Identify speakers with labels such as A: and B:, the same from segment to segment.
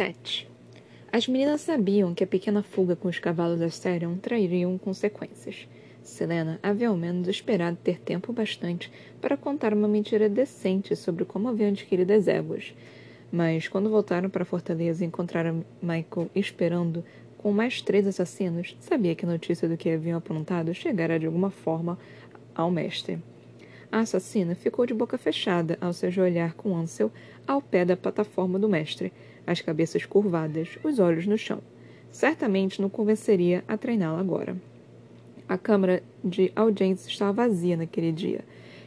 A: 7. As meninas sabiam que a pequena fuga com os cavalos Asterion trariam consequências. Selena havia ao menos esperado ter tempo bastante para contar uma mentira decente sobre como haviam adquirido as éguas. Mas quando voltaram para a fortaleza e encontraram Michael esperando com mais três assassinos, sabia que a notícia do que haviam aprontado chegara de alguma forma ao mestre. A assassina ficou de boca fechada ao se ajoelhar com Ansel ao pé da plataforma do mestre, as cabeças curvadas, os olhos no chão. Certamente não convenceria a treiná-la agora. A câmara de audiência estava vazia naquele dia,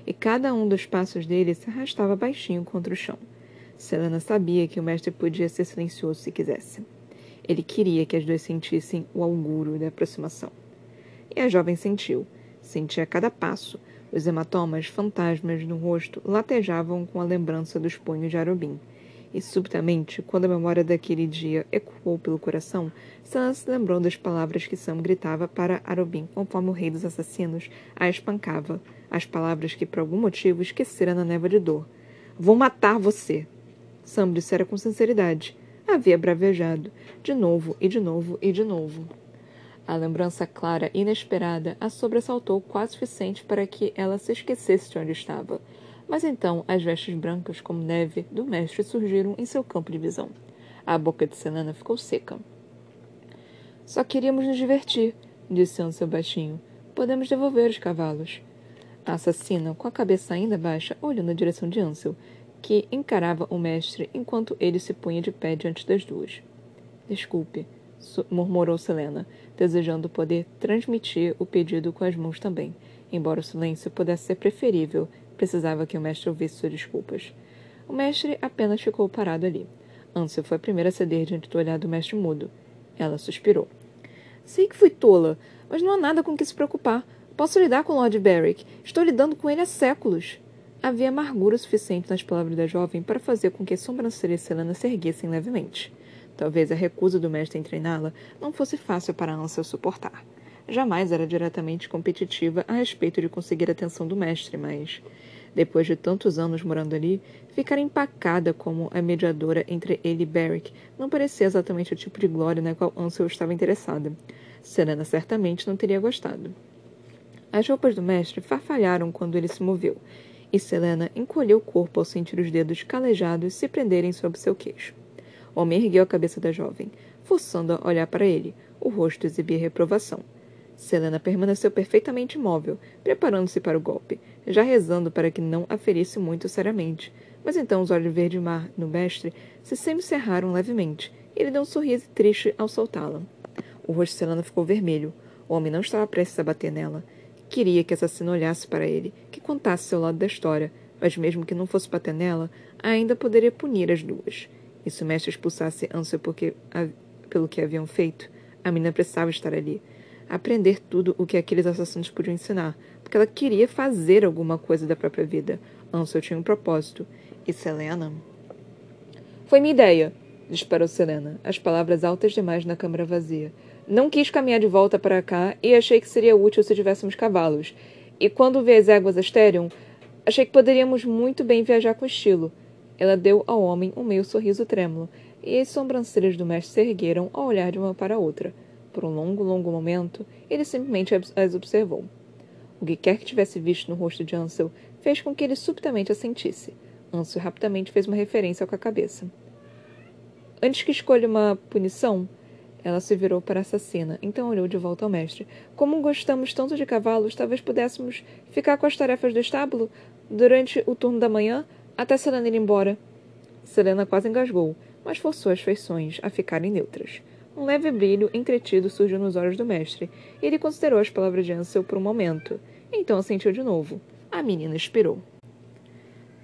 A: e cada um dos passos dele se arrastava baixinho contra o chão. Selena sabia que o mestre podia ser silencioso se quisesse. Ele queria que as duas sentissem o augúrio da aproximação. E a jovem sentiu. Sentia a cada passo. Os hematomas fantasmas no rosto latejavam com a lembrança dos punhos de Arubim. E subitamente, quando a memória daquele dia ecoou pelo coração, Sana se lembrou das palavras que Sam gritava para Arubim conforme o rei dos assassinos a espancava, as palavras que por algum motivo esquecera na névoa de dor. Vou matar você! Sam dissera com sinceridade. Havia bravejado, de novo e de novo e de novo. A lembrança clara inesperada a sobressaltou quase suficiente para que ela se esquecesse de onde estava. Mas então as vestes brancas como neve do mestre surgiram em seu campo de visão. A boca de Selena ficou seca. Só queríamos nos divertir, disse Ansel baixinho. Podemos devolver os cavalos. A assassina, com a cabeça ainda baixa, olhou na direção de Ansel, que encarava o mestre enquanto ele se punha de pé diante das duas. Desculpe, murmurou Selena, desejando poder transmitir o pedido com as mãos também. Embora o silêncio pudesse ser preferível, precisava que o mestre ouvisse suas desculpas. O mestre apenas ficou parado ali. Ansel foi a primeira a ceder diante do olhar do mestre mudo. Ela suspirou. Sei que fui tola, mas não há nada com que se preocupar. Posso lidar com Lord Barrick. Estou lidando com ele há séculos. Havia amargura suficiente nas palavras da jovem para fazer com que as sobrancelhas de Selena se erguessem levemente. Talvez a recusa do mestre em treiná-la não fosse fácil para Ansel suportar. Jamais era diretamente competitiva a respeito de conseguir a atenção do mestre, mas, depois de tantos anos morando ali, ficar empacada como a mediadora entre ele e Barrick não parecia exatamente o tipo de glória na qual Ansel estava interessada. Serena certamente não teria gostado. As roupas do mestre farfalharam quando ele se moveu, e Selena encolheu o corpo ao sentir os dedos calejados se prenderem sob seu queixo. O homem ergueu a cabeça da jovem, forçando-a a olhar para ele. O rosto exibia reprovação. Selena permaneceu perfeitamente imóvel, preparando-se para o golpe, já rezando para que não a ferisse muito seriamente. Mas então os olhos verde-mar no mestre se semicerraram levemente, e ele deu um sorriso triste ao soltá-la. O rosto de Selena ficou vermelho. O homem não estava prestes a bater nela. Queria que a assassina olhasse para ele, que contasse seu lado da história, mas mesmo que não fosse bater nela, ainda poderia punir as duas. E se o mestre expulsasse Ansel porque, a, pelo que haviam feito, a menina precisava estar ali. Aprender tudo o que aqueles assassinos podiam ensinar, porque ela queria fazer alguma coisa da própria vida. Ansel tinha um propósito. E Selena? Foi minha ideia, disparou Selena, as palavras altas demais na câmara vazia. Não quis caminhar de volta para cá e achei que seria útil se tivéssemos cavalos. E quando vi as éguas Asterion, achei que poderíamos muito bem viajar com estilo. Ela deu ao homem um meio sorriso trêmulo, e as sobrancelhas do mestre se ergueram ao olhar de uma para a outra. Por um longo, longo momento, ele simplesmente as observou. O que quer que tivesse visto no rosto de Ansel fez com que ele subitamente assentisse. Ansel rapidamente fez uma referência com a cabeça. Antes que escolha uma punição, ela se virou para a assassina, então olhou de volta ao mestre. Como gostamos tanto de cavalos, talvez pudéssemos ficar com as tarefas do estábulo durante o turno da manhã até Selena ir embora. Selena quase engasgou, mas forçou as feições a ficarem neutras. Um leve brilho entretido surgiu nos olhos do mestre, e ele considerou as palavras de Ansel por um momento. Então assentiu de novo. A menina expirou.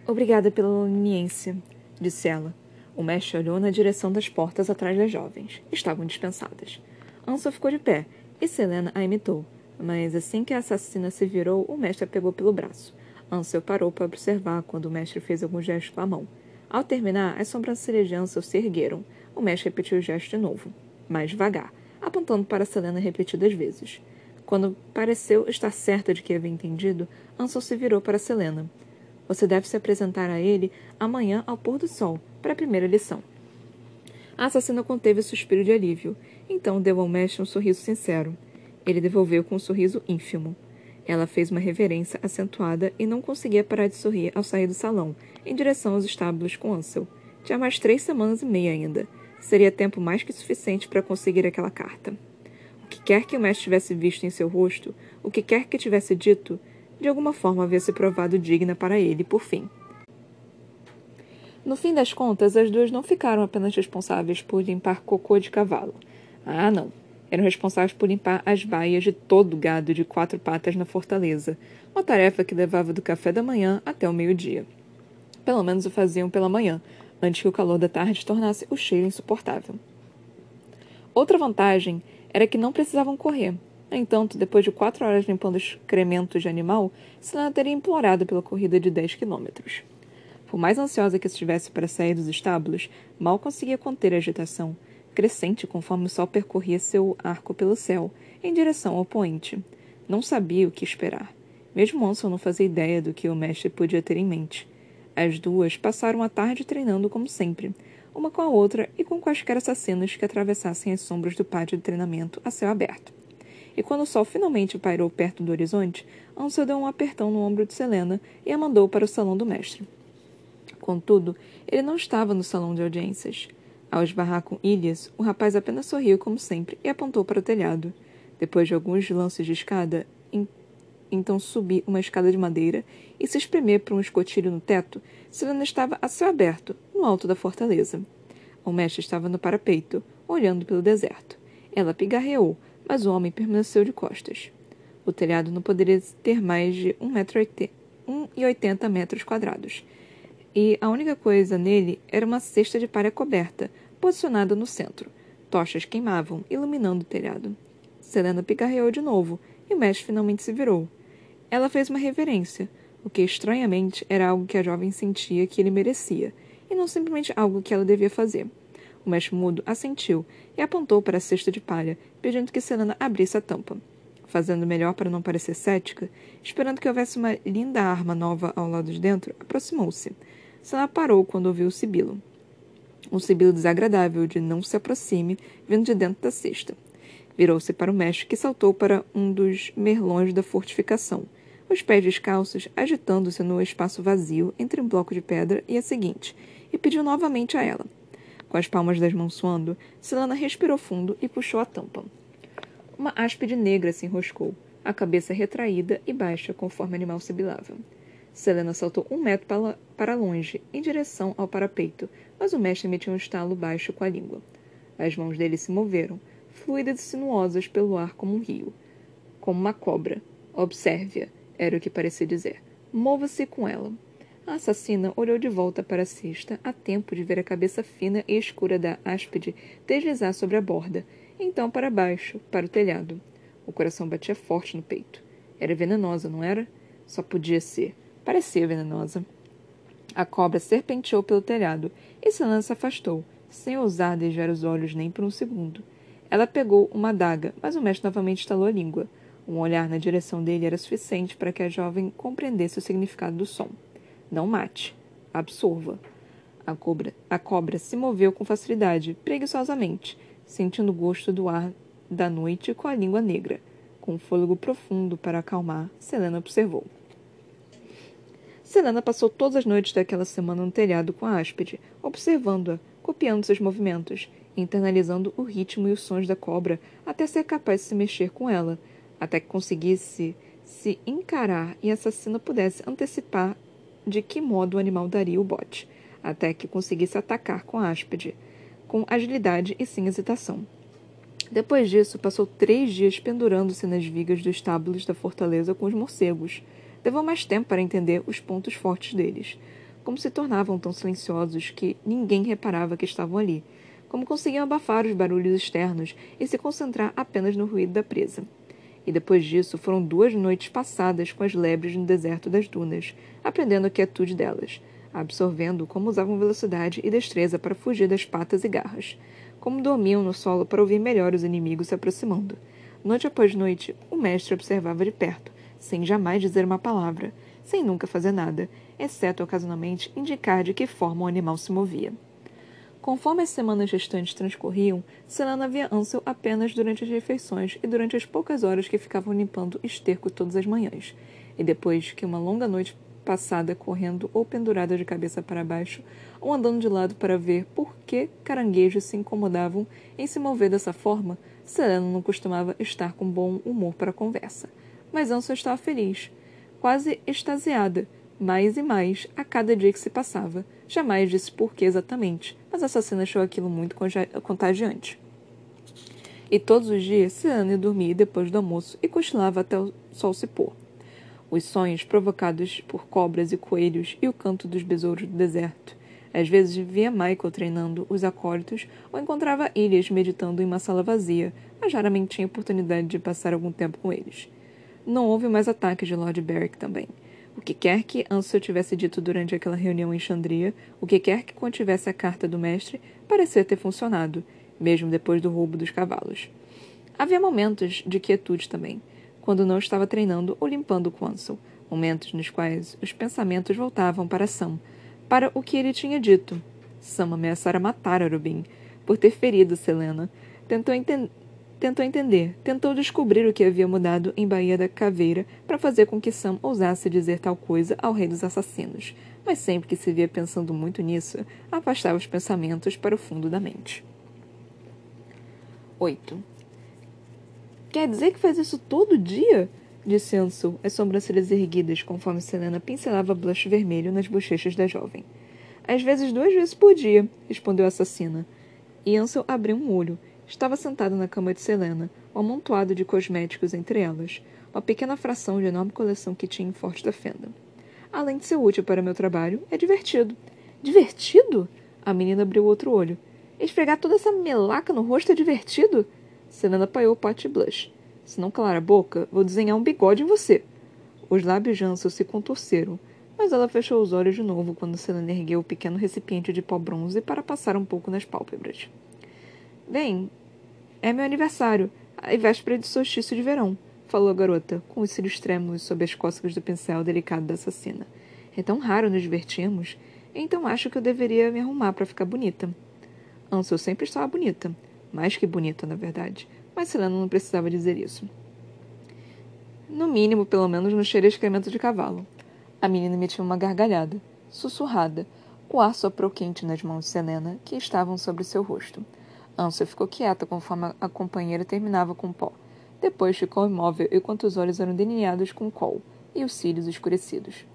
A: Obrigada pela leniência, disse ela. O mestre olhou na direção das portas atrás das jovens. Estavam dispensadas. Ansel ficou de pé, e Selena a imitou. Mas assim que a assassina se virou, o mestre a pegou pelo braço. Ansel parou para observar quando o mestre fez algum gesto com a mão. Ao terminar, as sobrancelhas de Ansel se ergueram. O mestre repetiu o gesto de novo, mais devagar, apontando para Selena repetidas vezes. Quando pareceu estar certa de que havia entendido, Ansel se virou para Selena. Você deve se apresentar a ele amanhã ao pôr do sol, para a primeira lição. A assassina conteve o suspiro de alívio. Então deu ao mestre um sorriso sincero. Ele devolveu com um sorriso ínfimo. Ela fez uma reverência acentuada e não conseguia parar de sorrir ao sair do salão, em direção aos estábulos com Ansel. Tinha mais três semanas e meia ainda. Seria tempo mais que suficiente para conseguir aquela carta. O que quer que o mestre tivesse visto em seu rosto, o que quer que tivesse dito, de alguma forma havia se provado digna para ele, por fim. No fim das contas, as duas não ficaram apenas responsáveis por limpar cocô de cavalo. Ah, não. Eram responsáveis por limpar as baias de todo gado de quatro patas na fortaleza, uma tarefa que levava do café da manhã até o meio-dia. Pelo menos o faziam pela manhã, antes que o calor da tarde tornasse o cheiro insuportável. Outra vantagem era que não precisavam correr. No entanto, depois de quatro horas limpando excrementos de animal, Selena teria implorado pela corrida de dez quilômetros. Por mais ansiosa que estivesse para sair dos estábulos, mal conseguia conter a agitação, crescente conforme o sol percorria seu arco pelo céu, em direção ao poente. Não sabia o que esperar. Mesmo Ansel não fazia ideia do que o mestre podia ter em mente. As duas passaram a tarde treinando como sempre, uma com a outra e com quaisquer assassinos que atravessassem as sombras do pátio de treinamento a céu aberto. E quando o sol finalmente pairou perto do horizonte, Ansel deu um apertão no ombro de Selena e a mandou para o salão do mestre. Contudo, ele não estava no salão de audiências. Ao esbarrar com Ilias, o rapaz apenas sorriu como sempre e apontou para o telhado. Depois de alguns lances de escada, então subir uma escada de madeira e se espremer por um escotilho no teto, Selena estava a céu aberto, no alto da fortaleza. O mestre estava no parapeito, olhando pelo deserto. Ela pigarreou, mas o homem permaneceu de costas. O telhado não poderia ter mais de 1,80 metros quadrados. E a única coisa nele era uma cesta de palha coberta, posicionada no centro. Tochas queimavam, iluminando o telhado. Selena pigarreou de novo, e o mestre finalmente se virou. Ela fez uma reverência, o que estranhamente era algo que a jovem sentia que ele merecia, e não simplesmente algo que ela devia fazer. O mestre mudo assentiu e apontou para a cesta de palha, pedindo que Selena abrisse a tampa. Fazendo melhor para não parecer cética, esperando que houvesse uma linda arma nova ao lado de dentro, aproximou-se. Selena parou quando ouviu o sibilo. Um sibilo desagradável de não se aproxime, vindo de dentro da cesta. Virou-se para o mestre, que saltou para um dos merlões da fortificação, os pés descalços agitando-se no espaço vazio entre um bloco de pedra e a seguinte, e pediu novamente a ela. Com as palmas das mãos suando, Silana respirou fundo e puxou a tampa. Uma áspide negra se enroscou, a cabeça retraída e baixa conforme animal sibilava. Selena saltou um metro para, longe, em direção ao parapeito, mas o mestre emitiu um estalo baixo com a língua. As mãos dele se moveram, fluídas e sinuosas pelo ar como um rio. Como uma cobra. Observe-a era o que parecia dizer. Mova-se com ela. A assassina olhou de volta para a cesta, a tempo de ver a cabeça fina e escura da áspide deslizar sobre a borda, então para baixo, para o telhado. O coração batia forte no peito. Era venenosa, não era? Só podia ser. Parecia venenosa. A cobra serpenteou pelo telhado e Selena se afastou, sem ousar desviar os olhos nem por um segundo. Ela pegou uma adaga, mas o mestre novamente estalou a língua. Um olhar na direção dele era suficiente para que a jovem compreendesse o significado do som. Não mate. Absorva. A cobra, a cobra se moveu com facilidade, preguiçosamente, sentindo o gosto do ar da noite com a língua negra. Com um fôlego profundo para acalmar, Selena observou. Selena passou todas as noites daquela semana no telhado com a áspide, observando-a, copiando seus movimentos, internalizando o ritmo e os sons da cobra até ser capaz de se mexer com ela, até que conseguisse se encarar e a assassina pudesse antecipar de que modo o animal daria o bote, até que conseguisse atacar com áspide, com agilidade e sem hesitação. Depois disso, passou três dias pendurando-se nas vigas dos estábulos da fortaleza com os morcegos. Levou mais tempo para entender os pontos fortes deles, como se tornavam tão silenciosos que ninguém reparava que estavam ali, como conseguiam abafar os barulhos externos e se concentrar apenas no ruído da presa. E depois disso foram duas noites passadas com as lebres no deserto das dunas, aprendendo a quietude delas, absorvendo como usavam velocidade e destreza para fugir das patas e garras, como dormiam no solo para ouvir melhor os inimigos se aproximando. Noite após noite, o mestre observava de perto, sem jamais dizer uma palavra, sem nunca fazer nada, exceto ocasionalmente indicar de que forma o animal se movia. Conforme as semanas restantes transcorriam, Selena via Ansel apenas durante as refeições e durante as poucas horas que ficavam limpando esterco todas as manhãs. E depois que uma longa noite passada correndo ou pendurada de cabeça para baixo, ou andando de lado para ver por que caranguejos se incomodavam em se mover dessa forma, Selena não costumava estar com bom humor para a conversa. Mas Ansel estava feliz, quase extasiada, mais e mais a cada dia que se passava. Jamais disse por que exatamente, mas a assassina achou aquilo muito contagiante. E todos os dias Selena ia dormir depois do almoço e cochilava até o sol se pôr. Os sonhos provocados por cobras e coelhos e o canto dos besouros do deserto. Às vezes via Michael treinando os acólitos ou encontrava Ilhas meditando em uma sala vazia, mas raramente tinha oportunidade de passar algum tempo com eles. Não houve mais ataques de Lord Beric também. O que quer que Ansel tivesse dito durante aquela reunião em Chandria, o que quer que contivesse a carta do mestre, parecia ter funcionado, mesmo depois do roubo dos cavalos. Havia momentos de quietude também, quando não estava treinando ou limpando com Ansel, momentos nos quais os pensamentos voltavam para Sam, para o que ele tinha dito. Sam ameaçara matar Arubin por ter ferido Selena. Tentou entender Tentou entender, tentou descobrir o que havia mudado em Baía da Caveira para fazer com que Sam ousasse dizer tal coisa ao rei dos assassinos, mas sempre que se via pensando muito nisso, afastava os pensamentos para o fundo da mente. 8. Quer dizer que faz isso todo dia? disse Ansel, as sobrancelhas erguidas conforme Selena pincelava blush vermelho nas bochechas da jovem. Às vezes duas vezes por dia, respondeu a assassina. E Ansel abriu um olho Estava sentado na cama de Selena, um amontoado de cosméticos entre elas, uma pequena fração de enorme coleção que tinha em Forte da Fenda. Além de ser útil para meu trabalho, é divertido. Divertido? A menina abriu outro olho. Esfregar toda essa melaca no rosto é divertido? Selena apoiou o pote blush. Se não calar a boca, vou desenhar um bigode em você. Os lábios de Ansel se contorceram, mas ela fechou os olhos de novo quando Selena ergueu o pequeno recipiente de pó bronze para passar um pouco nas pálpebras. Bem, é meu aniversário, e véspera de solstício de verão, falou a garota, com os cílios trêmulos sob as cócegas do pincel delicado da assassina. É tão raro nos divertirmos, então acho que eu deveria me arrumar para ficar bonita. Ansel sempre estava bonita. Mais que bonita, na verdade. Mas Selena não precisava dizer isso. No mínimo, pelo menos, não cheirei excremento de cavalo. A menina emitiu uma gargalhada, sussurrada. O ar soprou quente nas mãos de Selena, que estavam sobre seu rosto. Ansel ficou quieta conforme a companheira terminava com o pó. Depois ficou imóvel enquanto os olhos eram delineados com col e os cílios escurecidos.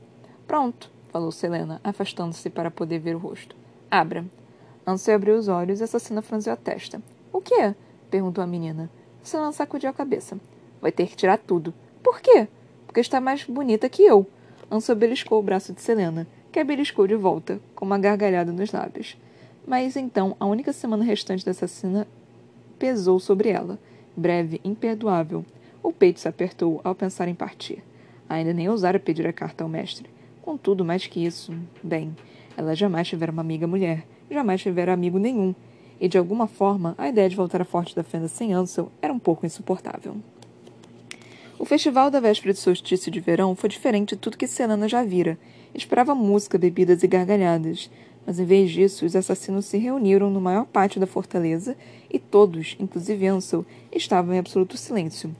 A: Pronto, falou Selena, afastando-se para poder ver o rosto. Abra. Ansel abriu os olhos e a assassina franziu a testa. O quê? perguntou a menina. Selena sacudiu a cabeça. Vai ter que tirar tudo. Por quê? Porque está mais bonita que eu. Ansel beliscou o braço de Selena, que a beliscou de volta, com uma gargalhada nos lábios. Mas então a única semana restante dessa cena pesou sobre ela, breve, imperdoável. O peito se apertou ao pensar em partir. Ainda nem ousara pedir a carta ao mestre. Contudo, mais que isso, bem, ela jamais tivera uma amiga mulher, jamais tivera amigo nenhum, e de alguma forma a ideia de voltar à Forte da Fenda sem Ansel era um pouco insuportável. O festival da véspera de solstício de verão foi diferente de tudo que Selena já vira. Esperava música, bebidas e gargalhadas. Mas em vez disso, os assassinos se reuniram no maior pátio da fortaleza e todos, inclusive Ansel, estavam em absoluto silêncio.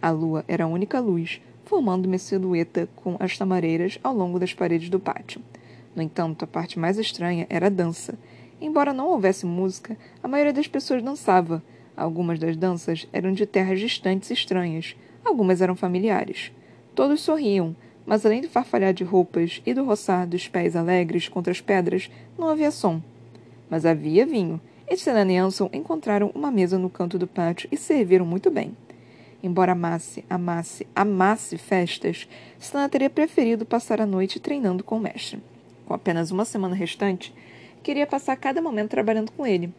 A: A lua era a única luz, formando uma silhueta com as tamareiras ao longo das paredes do pátio. No entanto, a parte mais estranha era a dança. Embora não houvesse música, a maioria das pessoas dançava. Algumas das danças eram de terras distantes e estranhas, algumas eram familiares. Todos sorriam, mas além do farfalhar de roupas e do roçar dos pés alegres contra as pedras, não havia som. Mas havia vinho, e Selena e Anson encontraram uma mesa no canto do pátio e serviram muito bem. Embora amasse, amasse, amasse festas, Selena teria preferido passar a noite treinando com o mestre. Com apenas uma semana restante, queria passar cada momento trabalhando com ele.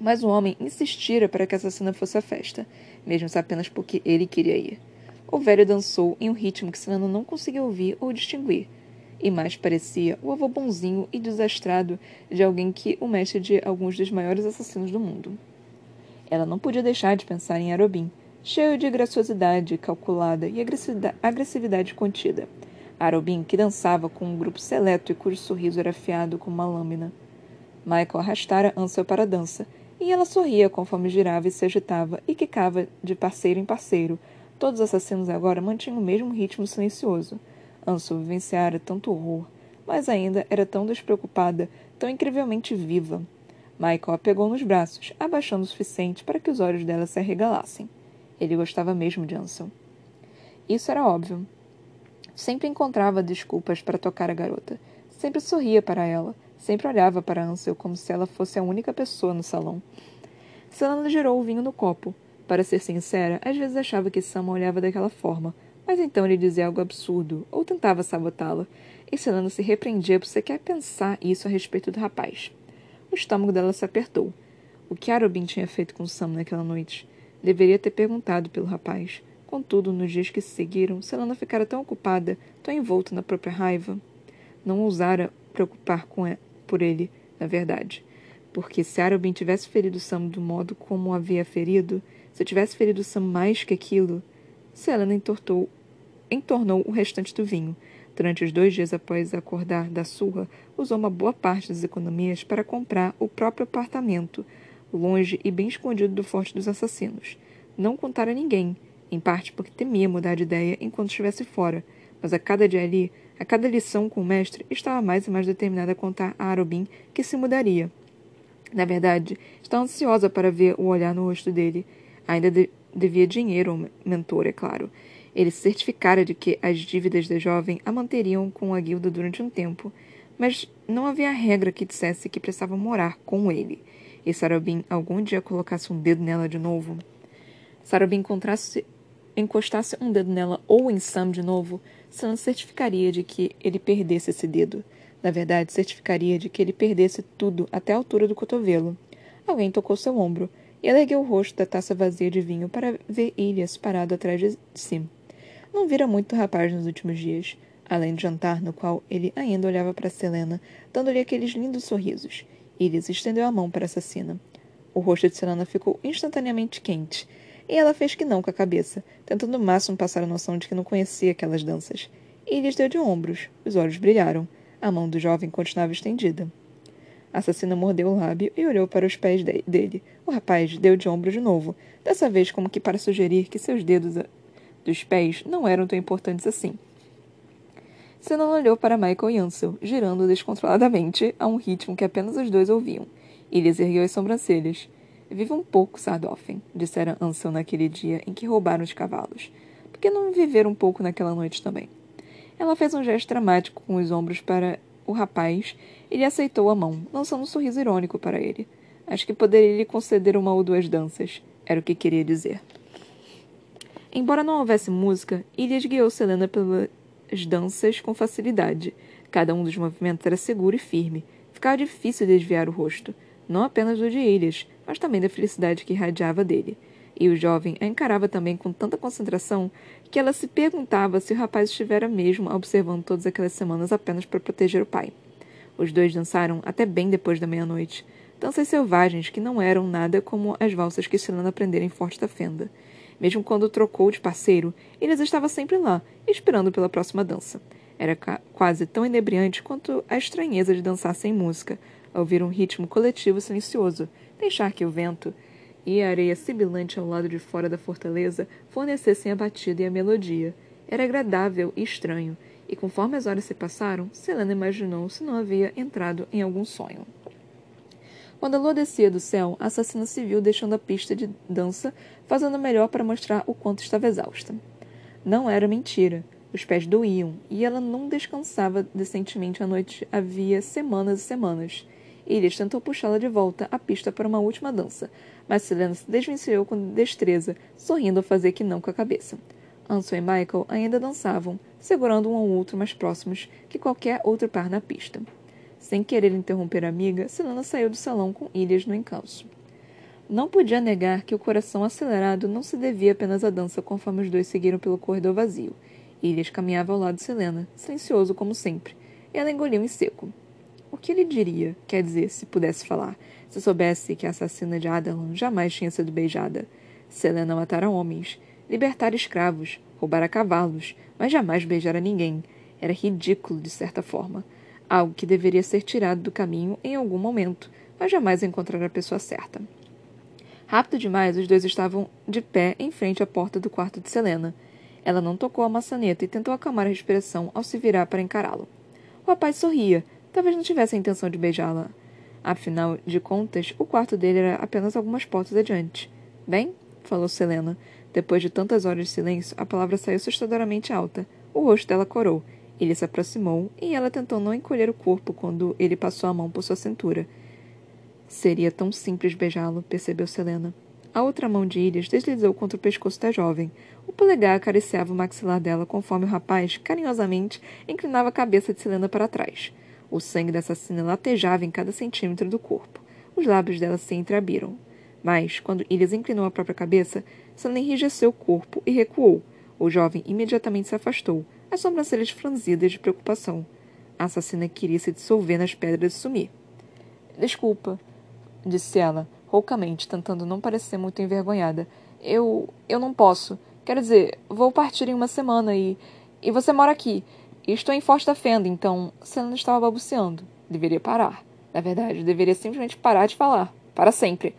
A: Mas o homem insistira para que essa cena fosse a festa, mesmo se apenas porque ele queria ir. O velho dançou em um ritmo que Selena não conseguia ouvir ou distinguir, e mais parecia o avô bonzinho e desastrado de alguém que o mestre de alguns dos maiores assassinos do mundo. Ela não podia deixar de pensar em Arobin, cheio de graciosidade calculada e agressividade contida. Arobin, que dançava com um grupo seleto e cujo sorriso era afiado como uma lâmina. Michael arrastara Ansel para a dança, e ela sorria conforme girava e se agitava e quicava de parceiro em parceiro. Todos os assassinos agora mantinham o mesmo ritmo silencioso. Ansel vivenciara tanto horror, mas ainda era tão despreocupada, tão incrivelmente viva. Michael a pegou nos braços, abaixando o suficiente para que os olhos dela se arregalassem. Ele gostava mesmo de Ansel. Isso era óbvio. Sempre encontrava desculpas para tocar a garota. Sempre sorria para ela. Sempre olhava para Ansel como se ela fosse a única pessoa no salão. Selena girou o vinho no copo. Para ser sincera, às vezes achava que Sam olhava daquela forma, mas então ele dizia algo absurdo, ou tentava sabotá-la, e Selena se repreendia por sequer pensar isso a respeito do rapaz. O estômago dela se apertou. O que Arobin tinha feito com Sam naquela noite? Deveria ter perguntado pelo rapaz. Contudo, nos dias que se seguiram, Selena ficara tão ocupada, tão envolta na própria raiva. Não ousara preocupar com ele, por ele, na verdade. Porque se Arobin tivesse ferido Sam do modo como o havia ferido, se tivesse ferido Sam mais que aquilo, Selena entortou, entornou o restante do vinho. Durante os dois dias após acordar da surra, usou uma boa parte das economias para comprar o próprio apartamento, longe e bem escondido do forte dos assassinos. Não contara a ninguém, em parte porque temia mudar de ideia enquanto estivesse fora, mas a cada dia ali, a cada lição com o mestre, estava mais e mais determinada a contar a Arobin que se mudaria. Na verdade, estava ansiosa para ver o olhar no rosto dele. Ainda de devia dinheiro ao mentor, é claro. Ele se certificara de que as dívidas da jovem a manteriam com a guilda durante um tempo, mas não havia regra que dissesse que precisava morar com ele. E Sarobin algum dia colocasse um dedo nela de novo? Sarobin encostasse um dedo nela ou em Sam de novo, Sam certificaria de que ele perdesse esse dedo. Na verdade, certificaria de que ele perdesse tudo até a altura do cotovelo. Alguém tocou seu ombro, e ela o rosto da taça vazia de vinho para ver Ilias parado atrás de si. Não vira muito rapaz nos últimos dias, além do jantar no qual ele ainda olhava para Selena, dando-lhe aqueles lindos sorrisos. Ilias estendeu a mão para a assassina. O rosto de Selena ficou instantaneamente quente, e ela fez que não com a cabeça, tentando o máximo passar a noção de que não conhecia aquelas danças. Iris deu de ombros, os olhos brilharam. A mão do jovem continuava estendida. A assassina mordeu o lábio e olhou para os pés de dele. O rapaz deu de ombros de novo, dessa vez como que para sugerir que seus dedos dos pés não eram tão importantes assim. Senna olhou para Michael e Ansel, girando descontroladamente a um ritmo que apenas os dois ouviam. Iris ergueu as sobrancelhas. Viva um pouco, Sardoffen, dissera Ansel naquele dia em que roubaram os cavalos. Por que não viver um pouco naquela noite também? Ela fez um gesto dramático com os ombros para o rapaz e lhe aceitou a mão, lançando um sorriso irônico para ele. Acho que poderia lhe conceder uma ou duas danças, era o que queria dizer. Embora não houvesse música, Ilias guiou Selena pelas danças com facilidade. Cada um dos movimentos era seguro e firme. Ficava difícil desviar o rosto não apenas do de Ilhas, mas também da felicidade que irradiava dele. E o jovem a encarava também com tanta concentração que ela se perguntava se o rapaz estivera mesmo observando todas aquelas semanas apenas para proteger o pai. Os dois dançaram até bem depois da meia-noite. Danças selvagens que não eram nada como as valsas que Silana aprendera em Forte da Fenda. Mesmo quando trocou de parceiro, Ilhas estava sempre lá, esperando pela próxima dança. Era quase tão inebriante quanto a estranheza de dançar sem música, ouvir um ritmo coletivo silencioso, deixar que o vento e a areia sibilante ao lado de fora da fortaleza fornecessem a batida e a melodia. Era agradável e estranho, e conforme as horas se passaram, Selena imaginou se não havia entrado em algum sonho. Quando a lua descia do céu, a assassina se viu deixando a pista de dança, fazendo melhor para mostrar o quanto estava exausta. Não era mentira. Os pés doíam, e ela não descansava decentemente à noite havia semanas e semanas. Iris tentou puxá-la de volta à pista para uma última dança, mas Selena se desvencilhou com destreza, sorrindo ao fazer que não com a cabeça. Ansel e Michael ainda dançavam, segurando um ao outro mais próximos que qualquer outro par na pista. Sem querer interromper a amiga, Selena saiu do salão com Ilias no encalço. Não podia negar que o coração acelerado não se devia apenas à dança conforme os dois seguiram pelo corredor vazio. Ilias caminhava ao lado de Selena, silencioso como sempre, e ela engoliu em seco. O que ele diria, quer dizer, se pudesse falar, se soubesse que a assassina de Adelan jamais tinha sido beijada? Selena matara homens, libertara escravos, roubara cavalos, mas jamais beijara ninguém. Era ridículo, de certa forma. Algo que deveria ser tirado do caminho em algum momento, mas jamais encontrar a pessoa certa. Rápido demais, os dois estavam de pé em frente à porta do quarto de Selena. Ela não tocou a maçaneta e tentou acalmar a respiração ao se virar para encará-lo. O rapaz sorria. Talvez não tivesse a intenção de beijá-la. Afinal de contas, o quarto dele era apenas algumas portas adiante. Bem, falou Selena. Depois de tantas horas de silêncio, a palavra saiu assustadoramente alta. O rosto dela corou. Ele se aproximou e ela tentou não encolher o corpo quando ele passou a mão por sua cintura. Seria tão simples beijá-lo, percebeu Selena. A outra mão de Ilias deslizou contra o pescoço da jovem. O polegar acariciava o maxilar dela conforme o rapaz, carinhosamente, inclinava a cabeça de Selena para trás. O sangue da assassina latejava em cada centímetro do corpo. Os lábios dela se entreabriram. Mas, quando Ilias inclinou a própria cabeça, Selena enrijeceu o corpo e recuou. O jovem imediatamente se afastou, as sobrancelhas franzidas de preocupação. A assassina queria se dissolver nas pedras e sumir. Desculpa, disse ela, roucamente, tentando não parecer muito envergonhada. Eu. eu não posso. Quero dizer, vou partir em uma semana e. e você mora aqui. E estou em Forte da Fenda, então. Você não estava balbuciando. Deveria parar. Na verdade, deveria simplesmente parar de falar. Para sempre.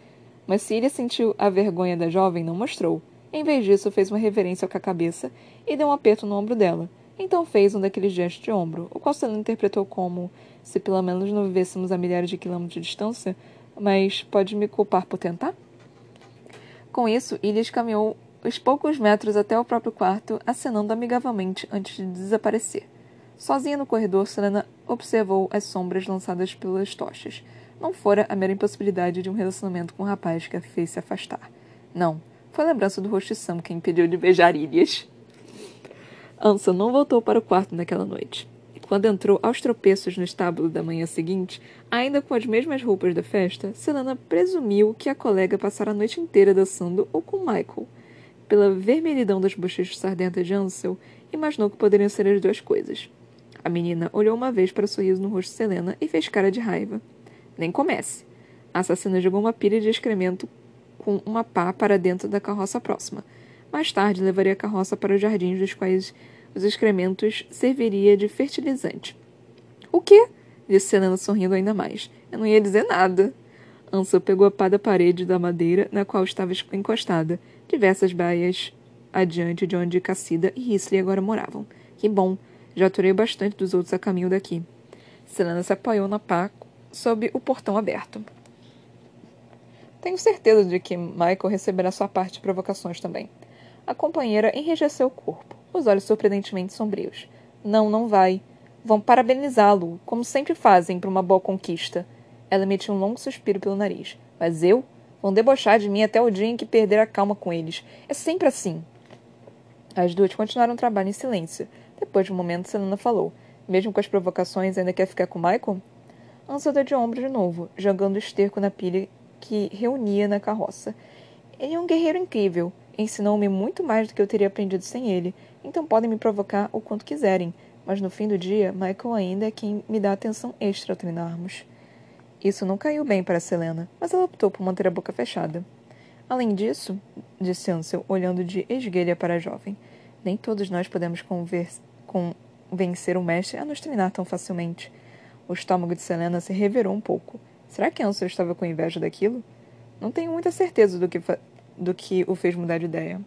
A: Mas Cília sentiu a vergonha da jovem não mostrou. Em vez disso, fez uma reverência com a cabeça e deu um aperto no ombro dela. Então fez um daqueles gestos de ombro, o qual Selena interpretou como se pelo menos não vivêssemos a milhares de quilômetros de distância, mas pode me culpar por tentar? Com isso, Ilias caminhou os poucos metros até o próprio quarto, acenando amigavelmente antes de desaparecer. Sozinha no corredor, Selena observou as sombras lançadas pelas tochas. Não fora a mera impossibilidade de um relacionamento com o um rapaz que a fez se afastar. Não, foi a lembrança do rosto de Sam que impediu de beijar Ilias. Ansa não voltou para o quarto naquela noite. Quando entrou aos tropeços no estábulo da manhã seguinte, ainda com as mesmas roupas da festa, Selena presumiu que a colega passara a noite inteira dançando ou com Michael. Pela vermelhidão das bochechas sardentas de Ansel, imaginou que poderiam ser as duas coisas. A menina olhou uma vez para o sorriso no rosto de Selena e fez cara de raiva. Nem comece. A assassina jogou uma pilha de excremento com uma pá para dentro da carroça próxima. Mais tarde, levaria a carroça para os jardins dos quais os excrementos serviria de fertilizante. O quê? disse Selena sorrindo ainda mais. Eu não ia dizer nada. Ansel pegou a pá da parede da madeira na qual estava encostada, diversas baias adiante de onde Cassida e Risley agora moravam. Que bom! Já aturei bastante dos outros a caminho daqui. Selena se apoiou na pá sob o portão aberto. Tenho certeza de que Michael receberá sua parte de provocações também. A companheira enrijeceu o corpo os olhos surpreendentemente sombrios. Não, não vai. Vão parabenizá-lo, como sempre fazem para uma boa conquista. Ela emitiu um longo suspiro pelo nariz. Mas eu? Vão debochar de mim até o dia em que perder a calma com eles. É sempre assim. As duas continuaram o trabalho em silêncio. Depois de um momento, Selena falou. Mesmo com as provocações, ainda quer ficar com Michael? Ansa deu de ombro de novo, jogando esterco na pilha que reunia na carroça. Ele é um guerreiro incrível. Ensinou-me muito mais do que eu teria aprendido sem ele, então podem me provocar o quanto quiserem, mas no fim do dia, Michael ainda é quem me dá atenção extra ao treinarmos. Isso não caiu bem para Selena, mas ela optou por manter a boca fechada. Além disso, disse Ansel, olhando de esguelha para a jovem, nem todos nós podemos convencer o mestre a nos treinar tão facilmente. O estômago de Selena se revirou um pouco. Será que Ansel estava com inveja daquilo? Não tenho muita certeza do que, do que o fez mudar de ideia.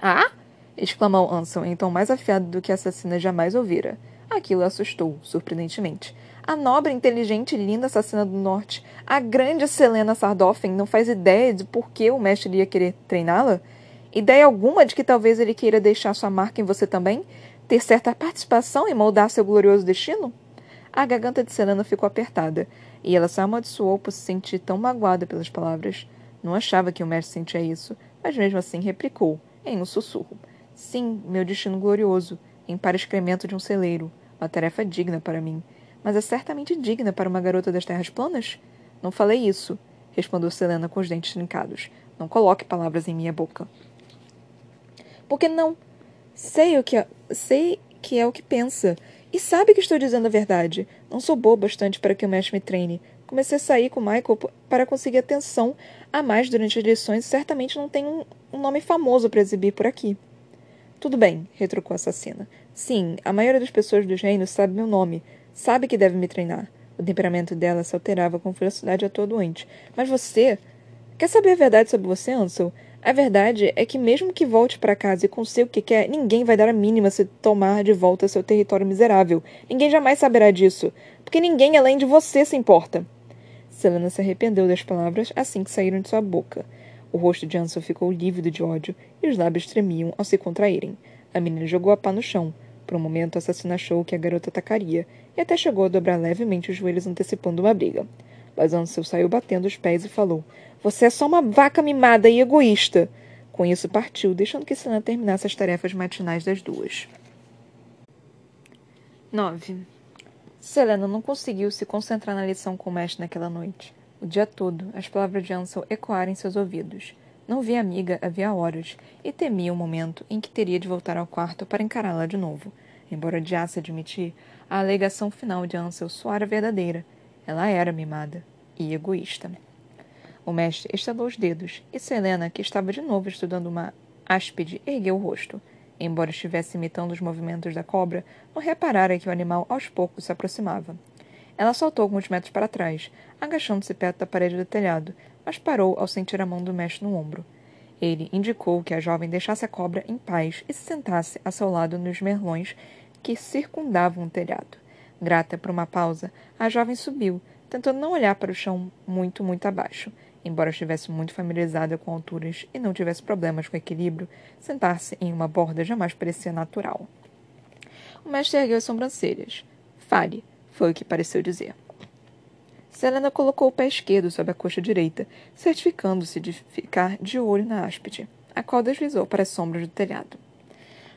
A: Ah! exclamou Anson em tom mais afiado do que a assassina jamais ouvira. Aquilo assustou, surpreendentemente. A nobre, inteligente e linda assassina do norte, a grande Selena Sardoffen, não faz ideia de por que o mestre iria querer treiná-la? Ideia alguma de que talvez ele queira deixar sua marca em você também? Ter certa participação em moldar seu glorioso destino? A garganta de Selena ficou apertada, e ela se amaldiçoou por se sentir tão magoada pelas palavras. Não achava que o mestre sentia isso, mas mesmo assim replicou, em um sussurro. Sim, meu destino glorioso, para excremento de um celeiro. Uma tarefa digna para mim. Mas é certamente digna para uma garota das terras planas? Não falei isso, respondeu Selena com os dentes trincados. Não coloque palavras em minha boca. Por que não? Sei o que é, sei que é o que pensa. E sabe que estou dizendo a verdade. Não sou boa bastante para que o mestre me treine. Comecei a sair com Michael para conseguir atenção a mais durante as lições certamente não tenho um, um nome famoso para exibir por aqui. Tudo bem, retrucou a assassina. Sim, a maioria das pessoas dos reinos sabe meu nome. Sabe que deve me treinar. O temperamento dela se alterava com velocidade atordoante. Mas você. Quer saber a verdade sobre você, Ansel? A verdade é que, mesmo que volte para casa e consiga o que quer, ninguém vai dar a mínima se tomar de volta seu território miserável. Ninguém jamais saberá disso. Porque ninguém além de você se importa. Selena se arrependeu das palavras assim que saíram de sua boca. O rosto de Ansel ficou lívido de ódio e os lábios tremiam ao se contraírem. A menina jogou a pá no chão. Por um momento, o assassino achou que a garota atacaria e até chegou a dobrar levemente os joelhos antecipando uma briga. Mas Ansel saiu batendo os pés e falou: Você é só uma vaca mimada e egoísta. Com isso, partiu, deixando que Selena terminasse as tarefas matinais das duas. 9. Selena não conseguiu se concentrar na lição com o mestre naquela noite. O dia todo, as palavras de Ansel ecoaram em seus ouvidos. Não via amiga havia horas e temia o momento em que teria de voltar ao quarto para encará-la de novo. Embora odiasse admitir, a alegação final de Ansel soara verdadeira. Ela era mimada e egoísta. O mestre estalou os dedos e Selena, que estava de novo estudando uma áspide, ergueu o rosto. Embora estivesse imitando os movimentos da cobra, não reparara que o animal aos poucos se aproximava. Ela saltou alguns metros para trás, agachando-se perto da parede do telhado, mas parou ao sentir a mão do mestre no ombro. Ele indicou que a jovem deixasse a cobra em paz e se sentasse a seu lado nos merlões que circundavam o telhado. Grata por uma pausa, a jovem subiu, tentando não olhar para o chão muito, muito abaixo. Embora estivesse muito familiarizada com alturas e não tivesse problemas com equilíbrio, sentar-se em uma borda jamais parecia natural. O mestre ergueu as sobrancelhas. Fale, foi o que pareceu dizer. Selena colocou o pé esquerdo sobre a coxa direita, certificando-se de ficar de olho na áspide, a qual deslizou para as sombras do telhado.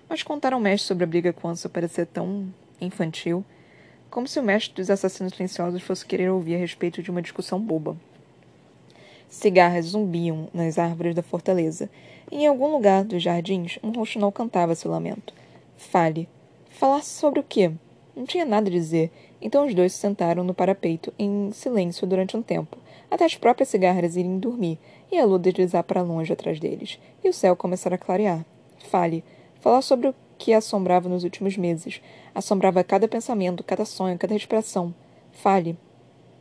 A: Mas contar ao mestre sobre a briga com Ansel parecia tão infantil, como se o mestre dos assassinos silenciosos fosse querer ouvir a respeito de uma discussão boba. Cigarras zumbiam nas árvores da fortaleza, e em algum lugar dos jardins um rouxinol cantava seu lamento. Fale. Falar sobre o quê? Não tinha nada a dizer, então os dois se sentaram no parapeito, em silêncio durante um tempo, até as próprias cigarras irem dormir e a lua deslizar para longe atrás deles, e o céu começar a clarear. Fale. Falar sobre o que assombrava nos últimos meses. Assombrava cada pensamento, cada sonho, cada respiração. Fale.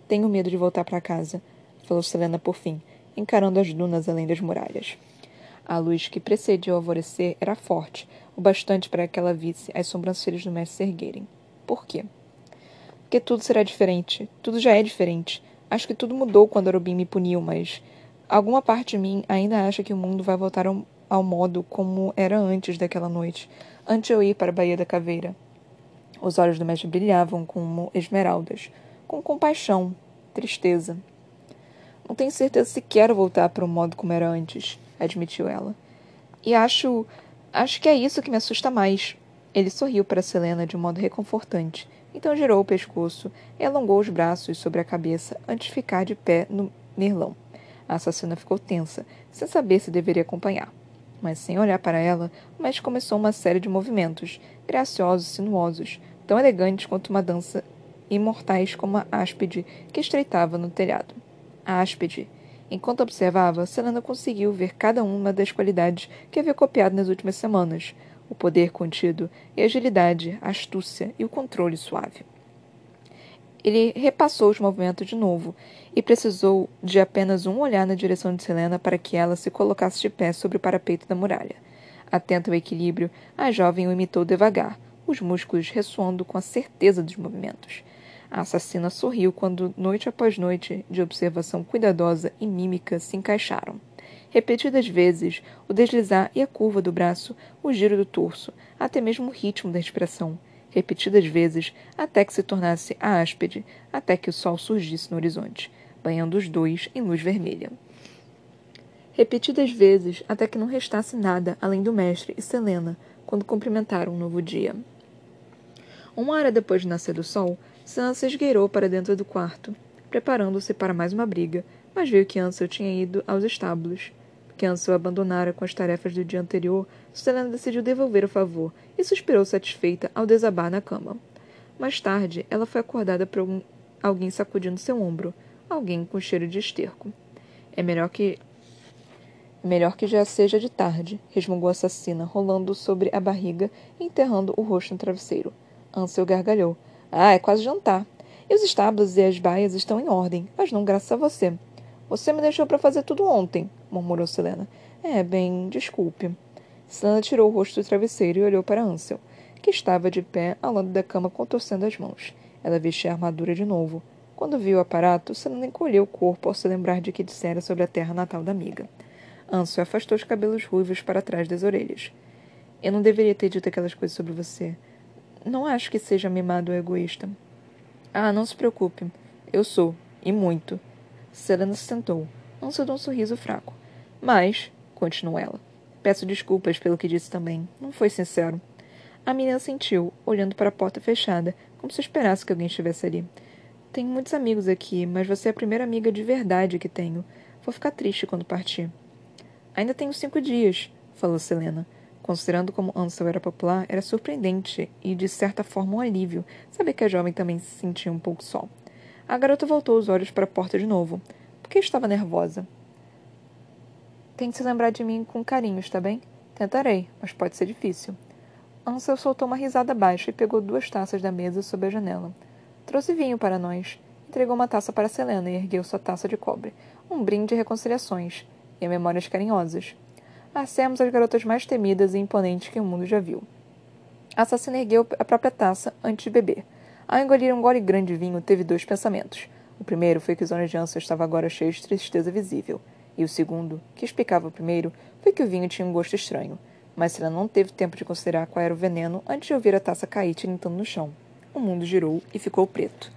A: Tenho medo de voltar para casa, falou Selena por fim, encarando as dunas além das muralhas. A luz que precedia o alvorecer era forte, o bastante para que ela visse as sobrancelhas do mestre se erguerem. Por quê? Porque tudo será diferente. Tudo já é diferente. Acho que tudo mudou quando Arubim me puniu, mas alguma parte de mim ainda acha que o mundo vai voltar ao, ao modo como era antes daquela noite, antes de eu ir para a Baía da Caveira. Os olhos do mestre brilhavam como esmeraldas, com compaixão, tristeza. Não tenho certeza se quero voltar para o modo como era antes, admitiu ela. E acho. acho que é isso que me assusta mais. Ele sorriu para Selena de um modo reconfortante, então girou o pescoço e alongou os braços sobre a cabeça antes de ficar de pé no merlão. A assassina ficou tensa, sem saber se deveria acompanhar. Mas sem olhar para ela, o mestre começou uma série de movimentos, graciosos e sinuosos, tão elegantes quanto uma dança, imortais como a áspide que estreitava no telhado. Áspide. Enquanto observava, Selena conseguiu ver cada uma das qualidades que havia copiado nas últimas semanas, o poder contido a agilidade, a astúcia e o controle suave. Ele repassou os movimentos de novo e precisou de apenas um olhar na direção de Selena para que ela se colocasse de pé sobre o parapeito da muralha. Atenta ao equilíbrio, a jovem o imitou devagar, os músculos ressoando com a certeza dos movimentos. A assassina sorriu quando, noite após noite, de observação cuidadosa e mímica se encaixaram. Repetidas vezes, o deslizar e a curva do braço, o giro do torso, até mesmo o ritmo da respiração. Repetidas vezes, até que se tornasse a áspide, até que o sol surgisse no horizonte, banhando os dois em luz vermelha. Repetidas vezes, até que não restasse nada além do mestre e Selena, quando cumprimentaram um novo dia. Uma hora depois de nascer do sol, Sansa esgueirou para dentro do quarto, preparando-se para mais uma briga, mas viu que Ansel tinha ido aos estábulos que Ansel abandonara com as tarefas do dia anterior, Selena decidiu devolver o favor e suspirou satisfeita ao desabar na cama. Mais tarde, ela foi acordada por algum, alguém sacudindo seu ombro, alguém com cheiro de esterco. É melhor que. Melhor que já seja de tarde, resmungou a assassina, rolando sobre a barriga e enterrando o rosto no travesseiro. Ansel gargalhou, Ah, é quase jantar. E os estábulos e as baias estão em ordem, mas não graças a você. Você me deixou para fazer tudo ontem, murmurou Selena. É, bem, desculpe. Selena tirou o rosto do travesseiro e olhou para Ansel, que estava de pé ao lado da cama contorcendo as mãos. Ela vestia a armadura de novo. Quando viu o aparato, Selena encolheu o corpo ao se lembrar de que dissera sobre a terra natal da amiga. Ansel afastou os cabelos ruivos para trás das orelhas. Eu não deveria ter dito aquelas coisas sobre você. Não acho que seja mimado ou egoísta. Ah, não se preocupe. Eu sou, e muito. Selena se sentou. Deu um sorriso fraco. Mas, continuou ela, peço desculpas pelo que disse também. Não foi sincero. A menina sentiu, olhando para a porta fechada, como se esperasse que alguém estivesse ali. Tenho muitos amigos aqui, mas você é a primeira amiga de verdade que tenho. Vou ficar triste quando partir. Ainda tenho cinco dias, falou Selena. Considerando como Ansel era popular, era surpreendente e, de certa forma, um alívio saber que a jovem também se sentia um pouco só. A garota voltou os olhos para a porta de novo. Por que estava nervosa? Tente se lembrar de mim com carinho, está bem? Tentarei, mas pode ser difícil. Ansel soltou uma risada baixa e pegou duas taças da mesa sob a janela. Trouxe vinho para nós. Entregou uma taça para Selena e ergueu sua taça de cobre. Um brinde de reconciliações e a memórias carinhosas assemos as garotas mais temidas e imponentes que o mundo já viu. A assassina ergueu a própria taça antes de beber. Ao engolir um gole grande de vinho, teve dois pensamentos. O primeiro foi que os olhos de Ansel estava agora cheio de tristeza visível. E o segundo, que explicava o primeiro, foi que o vinho tinha um gosto estranho. Mas ela não teve tempo de considerar qual era o veneno antes de ouvir a taça cair tilintando no chão. O mundo girou e ficou preto.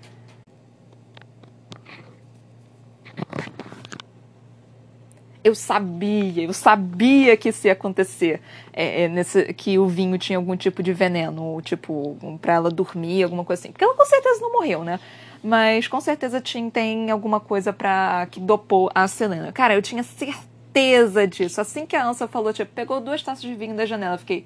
A: Eu sabia, eu sabia que isso ia acontecer, é, é, nesse, que o vinho tinha algum tipo de veneno, tipo, para ela dormir, alguma coisa assim. Porque ela com certeza não morreu, né? Mas com certeza tinha, tem alguma coisa para que dopou a Selena. Cara, eu tinha certeza disso. Assim que a Ansa falou, tipo, pegou duas taças de vinho da janela, eu fiquei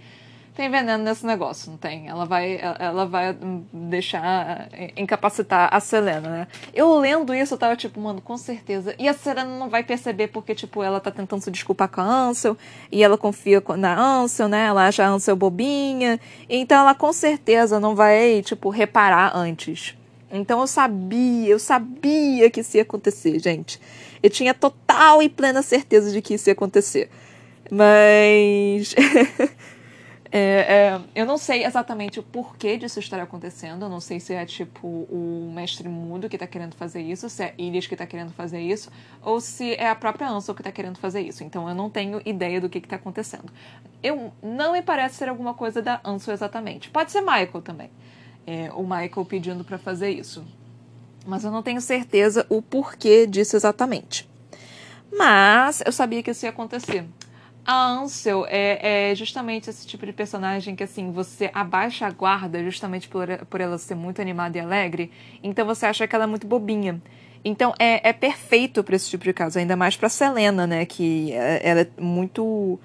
A: tem veneno nesse negócio, não tem? Ela vai, ela vai deixar incapacitar a Selena, né? Eu lendo isso, eu tava tipo, mano, com certeza. E a Selena não vai perceber porque, tipo, ela tá tentando se desculpar com a Ansel e ela confia na Ansel, né? Ela acha a Ansel bobinha. Então ela com certeza não vai, tipo, reparar antes. Então eu sabia, eu sabia que isso ia acontecer, gente. Eu tinha total e plena certeza de que isso ia acontecer. Mas. É, é, eu não sei exatamente o porquê disso estar acontecendo. Eu não sei se é tipo o mestre mudo que está querendo fazer isso, se é Ilias que está querendo fazer isso, ou se é a própria Ansel que está querendo fazer isso. Então eu não tenho ideia do que está acontecendo. Eu não me parece ser alguma coisa da Ansel exatamente. Pode ser Michael também. É, o Michael pedindo para fazer isso. Mas eu não tenho certeza o porquê disso exatamente. Mas eu sabia que isso ia acontecer. A Ansel é, é, justamente esse tipo de personagem que, assim, você abaixa a guarda justamente por, por ela ser muito animada e alegre, então você acha que ela é muito bobinha. Então é, é perfeito para esse tipo de caso, ainda mais para Selena, né, que é, ela é muito,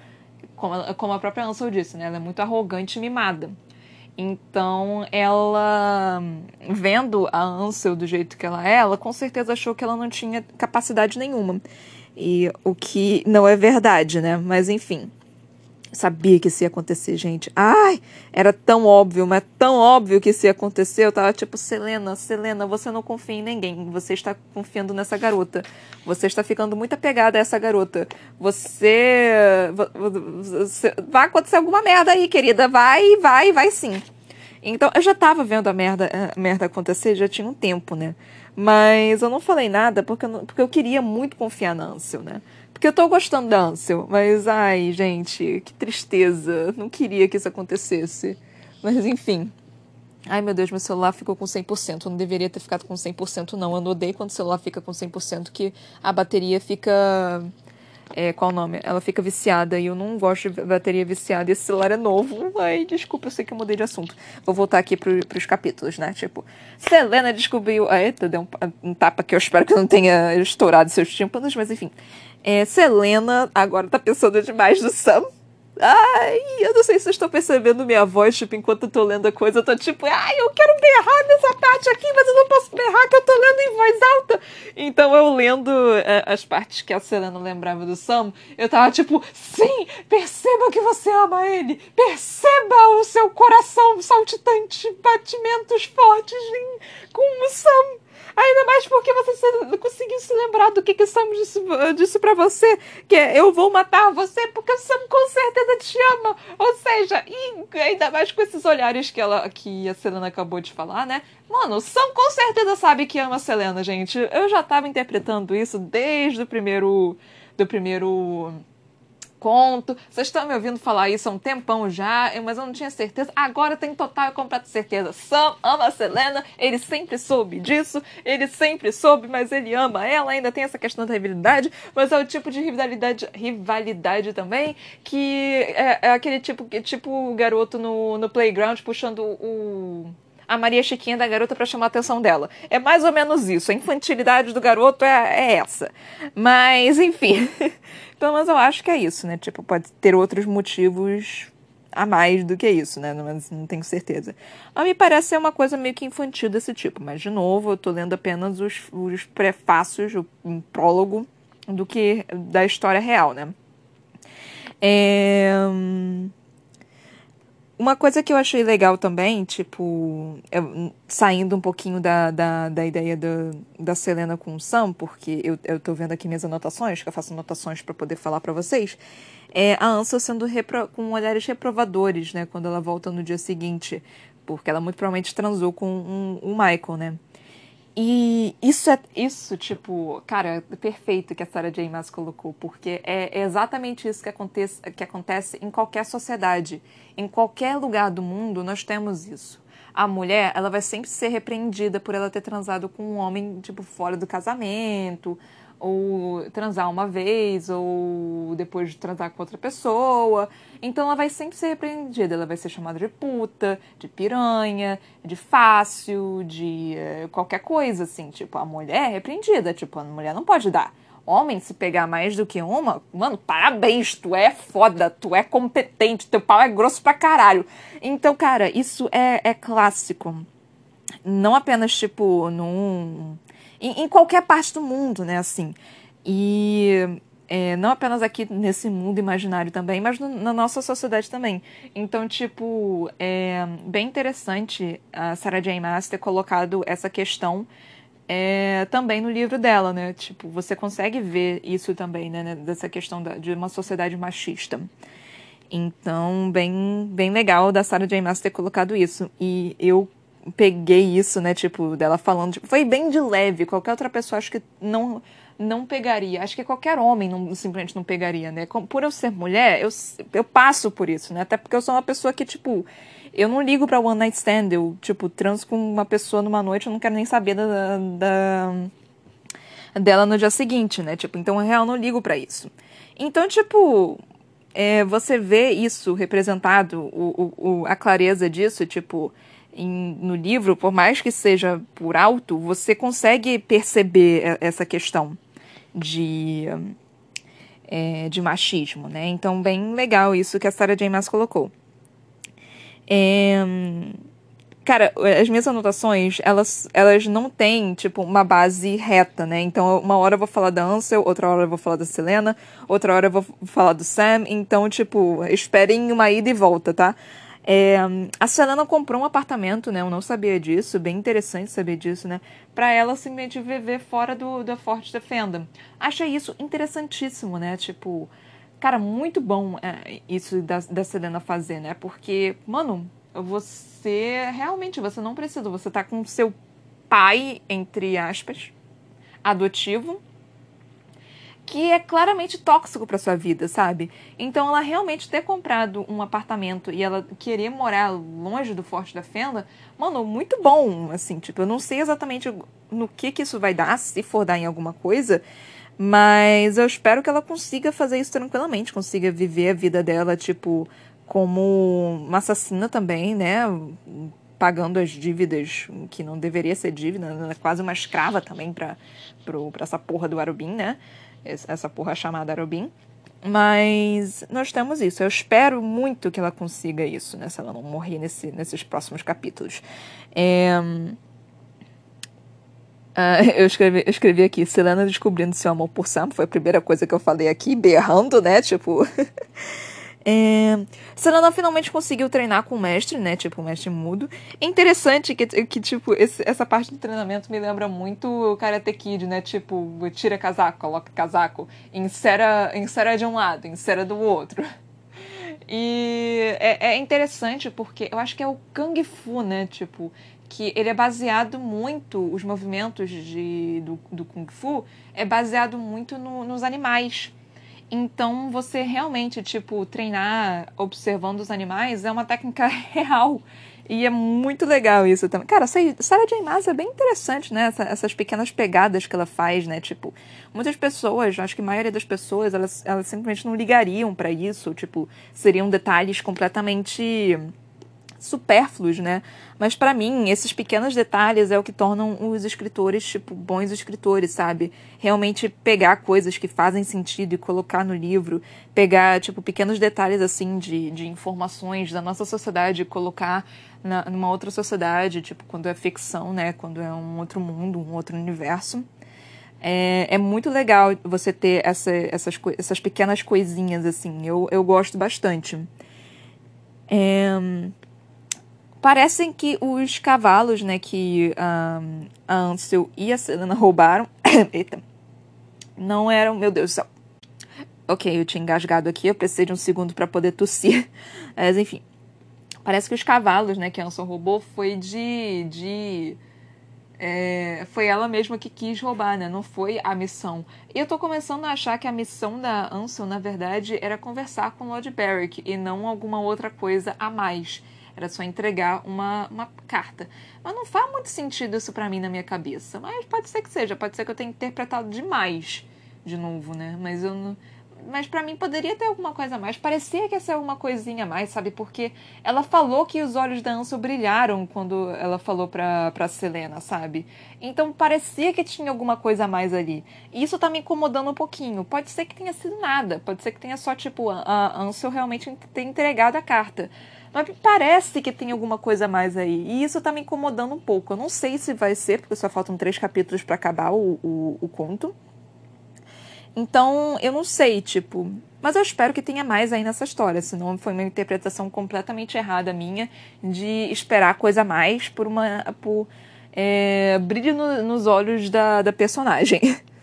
A: como, como a própria Ansel disse, né, ela é muito arrogante e mimada. Então, ela, vendo a Ansel do jeito que ela é, ela com certeza achou que ela não tinha capacidade nenhuma. E o que não é verdade, né? Mas enfim. Sabia que isso ia acontecer, gente. Ai, era tão óbvio, mas tão óbvio que isso ia acontecer. Eu tava tipo, Selena, Selena, você não confia em ninguém. Você está confiando nessa garota. Você está ficando muito apegada a essa garota. Você. vai acontecer alguma merda aí, querida. Vai, vai, vai sim. Então, eu já tava vendo a merda, a merda acontecer, já tinha um tempo, né? Mas eu não falei nada porque eu, não, porque eu queria muito confiar na Ansel, né? Porque eu tô gostando da Ansel, mas ai, gente, que tristeza. Não queria que isso acontecesse. Mas enfim. Ai, meu Deus, meu celular ficou com 100%. Eu não deveria ter ficado com 100%, não. Eu não odeio quando o celular fica com 100%, que a bateria fica é, qual o nome? Ela fica viciada e eu não gosto de bateria viciada. Esse celular é novo. Ai, desculpa, eu sei que eu mudei de assunto. Vou voltar aqui pro, pros capítulos, né? Tipo, Selena descobriu. Ah, eita, deu um, um tapa que eu espero que não tenha estourado seus tímpanos, mas enfim. É, Selena agora tá pensando demais no Sam. Ai, eu não sei se vocês estão percebendo minha voz, tipo, enquanto eu tô lendo a coisa, eu tô tipo, ai, eu quero berrar nessa parte aqui, mas eu não posso berrar que eu tô lendo em voz alta. Então eu lendo é, as partes que a Selena lembrava do Sam, eu tava tipo, sim, perceba que você ama ele, perceba o seu coração saltitante, batimentos fortes em, com o Sam. Ainda mais porque você conseguiu se lembrar do que, que Sam disse, disse para você, que é, eu vou matar você porque Sam com certeza te ama. Ou seja, ainda mais com esses olhares que, ela, que a Selena acabou de falar, né? Mano, Sam com certeza sabe que ama a Selena, gente. Eu já tava interpretando isso desde o primeiro. Do primeiro conto. Vocês estão me ouvindo falar isso há um tempão já, mas eu não tinha certeza. Agora eu tenho total e completa certeza. Sam ama a Selena, ele sempre soube disso, ele sempre soube, mas ele ama ela. Ainda tem essa questão da rivalidade, mas é o tipo de rivalidade, rivalidade também que é, é aquele tipo que tipo o garoto no, no playground puxando o a Maria Chiquinha da garota para chamar a atenção dela. É mais ou menos isso. A infantilidade do garoto é, é essa. Mas, enfim. Pelo menos eu acho que é isso, né? Tipo, pode ter outros motivos a mais do que isso, né? Mas não tenho certeza. Mas me parece ser uma coisa meio que infantil desse tipo. Mas, de novo, eu tô lendo apenas os, os prefácios, o um prólogo do que da história real, né? É... Uma coisa que eu achei legal também, tipo, eu, saindo um pouquinho da, da, da ideia da, da Selena com o Sam, porque eu, eu tô vendo aqui minhas anotações, que eu faço anotações para poder falar para vocês, é a Ansel sendo repro, com olhares reprovadores, né, quando ela volta no dia seguinte, porque ela muito provavelmente transou com um, um Michael, né. E isso é isso, tipo, cara, perfeito que a Sarah J. Maas colocou, porque é exatamente isso que acontece, que acontece em qualquer sociedade. Em qualquer lugar do mundo, nós temos isso. A mulher, ela vai sempre ser repreendida por ela ter transado com um homem, tipo, fora do casamento, ou transar uma vez, ou depois de transar com outra pessoa. Então ela vai sempre ser repreendida, ela vai ser chamada de puta, de piranha, de fácil, de uh, qualquer coisa, assim. Tipo, a mulher é repreendida, tipo, a mulher não pode dar. Homem, se pegar mais do que uma, mano, parabéns, tu é foda, tu é competente, teu pau é grosso pra caralho. Então, cara, isso é, é clássico. Não apenas, tipo, num em, em qualquer parte do mundo, né? Assim. E é, não apenas aqui nesse mundo imaginário também, mas no, na nossa sociedade também. Então, tipo, é bem interessante a Sarah J. Maas ter colocado essa questão é, também no livro dela, né? Tipo, você consegue ver isso também, né? Dessa questão da, de uma sociedade machista. Então, bem, bem legal da Sarah J. Maas ter colocado isso. E eu peguei isso, né? Tipo, dela falando. Tipo, foi bem de leve. Qualquer outra pessoa acho que não não pegaria. Acho que qualquer homem não, simplesmente não pegaria, né? Por eu ser mulher, eu, eu passo por isso, né? Até porque eu sou uma pessoa que, tipo, eu não ligo pra one night stand. Eu, tipo, transo com uma pessoa numa noite, eu não quero nem saber da, da dela no dia seguinte, né? Tipo, então eu real não ligo para isso. Então, tipo, é, você vê isso representado, o, o, a clareza disso, tipo, em, no livro, por mais que seja por alto, você consegue perceber essa questão de, é, de machismo, né? Então, bem legal isso que a Sarah J. Maas colocou. É, cara, as minhas anotações, elas, elas não têm, tipo, uma base reta, né? Então, uma hora eu vou falar da Ansel, outra hora eu vou falar da Selena, outra hora eu vou falar do Sam. Então, tipo, esperem uma ida e volta, tá? É, a Selena comprou um apartamento, né? Eu não sabia disso, bem interessante saber disso, né? Pra ela simplesmente viver fora do, da Forte Defenda. Achei isso interessantíssimo, né? Tipo, cara, muito bom é, isso da, da Selena fazer, né? Porque, mano, você realmente, você não precisa, você tá com seu pai, entre aspas, adotivo, que é claramente tóxico para sua vida, sabe? Então ela realmente ter comprado um apartamento e ela querer morar longe do Forte da Fenda, mano, muito bom, assim, tipo, eu não sei exatamente no que que isso vai dar, se for dar em alguma coisa, mas eu espero que ela consiga fazer isso tranquilamente, consiga viver a vida dela, tipo, como uma assassina também, né? Pagando as dívidas que não deveria ser dívida, né? quase uma escrava também para essa porra do Arubin, né? essa porra chamada Arobin. Mas nós temos isso. Eu espero muito que ela consiga isso, né? Se ela não morrer nesse, nesses próximos capítulos. É... Uh, eu, escrevi, eu escrevi aqui, Selena descobrindo seu amor por Sam, foi a primeira coisa que eu falei aqui, berrando, né? Tipo. é, finalmente conseguiu treinar com o mestre, né? Tipo, o mestre mudo. É interessante que, que tipo, esse, essa parte do treinamento me lembra muito o Karate Kid, né? Tipo, tira casaco, coloca casaco, insera, insera de um lado, insera do outro. E é, é interessante porque eu acho que é o Kung Fu, né? Tipo, que ele é baseado muito, os movimentos de, do, do Kung Fu é baseado muito no, nos animais. Então, você realmente, tipo, treinar observando os animais é uma técnica real. E é muito legal isso também. Cara, Sarah J. Maas é bem interessante, né? Essa, essas pequenas pegadas que ela faz, né? Tipo, muitas pessoas, acho que a maioria das pessoas, elas, elas simplesmente não ligariam para isso. Tipo, seriam detalhes completamente supérfluos, né? Mas para mim, esses pequenos detalhes é o que tornam os escritores, tipo, bons escritores, sabe? Realmente pegar coisas que fazem sentido e colocar no livro, pegar, tipo, pequenos detalhes, assim, de, de informações da nossa sociedade e colocar na, numa outra sociedade, tipo, quando é ficção, né? Quando é um outro mundo, um outro universo. É, é muito legal você ter essa, essas, essas pequenas coisinhas, assim. Eu, eu gosto bastante. É, Parecem que os cavalos, né, que um, a Ansel e a Selena roubaram. Eita. Não eram. Meu Deus do céu. Ok, eu tinha engasgado aqui, eu precisei de um segundo para poder tossir. Mas enfim. Parece que os cavalos, né, que a Ansel roubou foi de. de é, foi ela mesma que quis roubar, né? Não foi a missão. E eu tô começando a achar que a missão da Ansel, na verdade, era conversar com Lord Beric e não alguma outra coisa a mais. Era só entregar uma, uma carta. Mas não faz muito sentido isso para mim na minha cabeça. Mas pode ser que seja, pode ser que eu tenha interpretado demais de novo, né? Mas eu não mas para mim poderia ter alguma coisa a mais. Parecia que ia ser alguma coisinha a mais, sabe? Porque ela falou que os olhos da Ansel brilharam quando ela falou pra, pra Selena, sabe? Então parecia que tinha alguma coisa a mais ali. E isso tá me incomodando um pouquinho. Pode ser que tenha sido nada. Pode ser que tenha só, tipo, a Ansel realmente ter entregado a carta. Mas parece que tem alguma coisa a mais aí. E isso tá me incomodando um pouco. Eu não sei se vai ser, porque só faltam três capítulos para acabar o, o, o conto. Então, eu não sei, tipo. Mas eu espero que tenha mais aí nessa história, senão foi uma interpretação completamente errada minha de esperar coisa a mais por uma. por é, brilho no, nos olhos da, da personagem.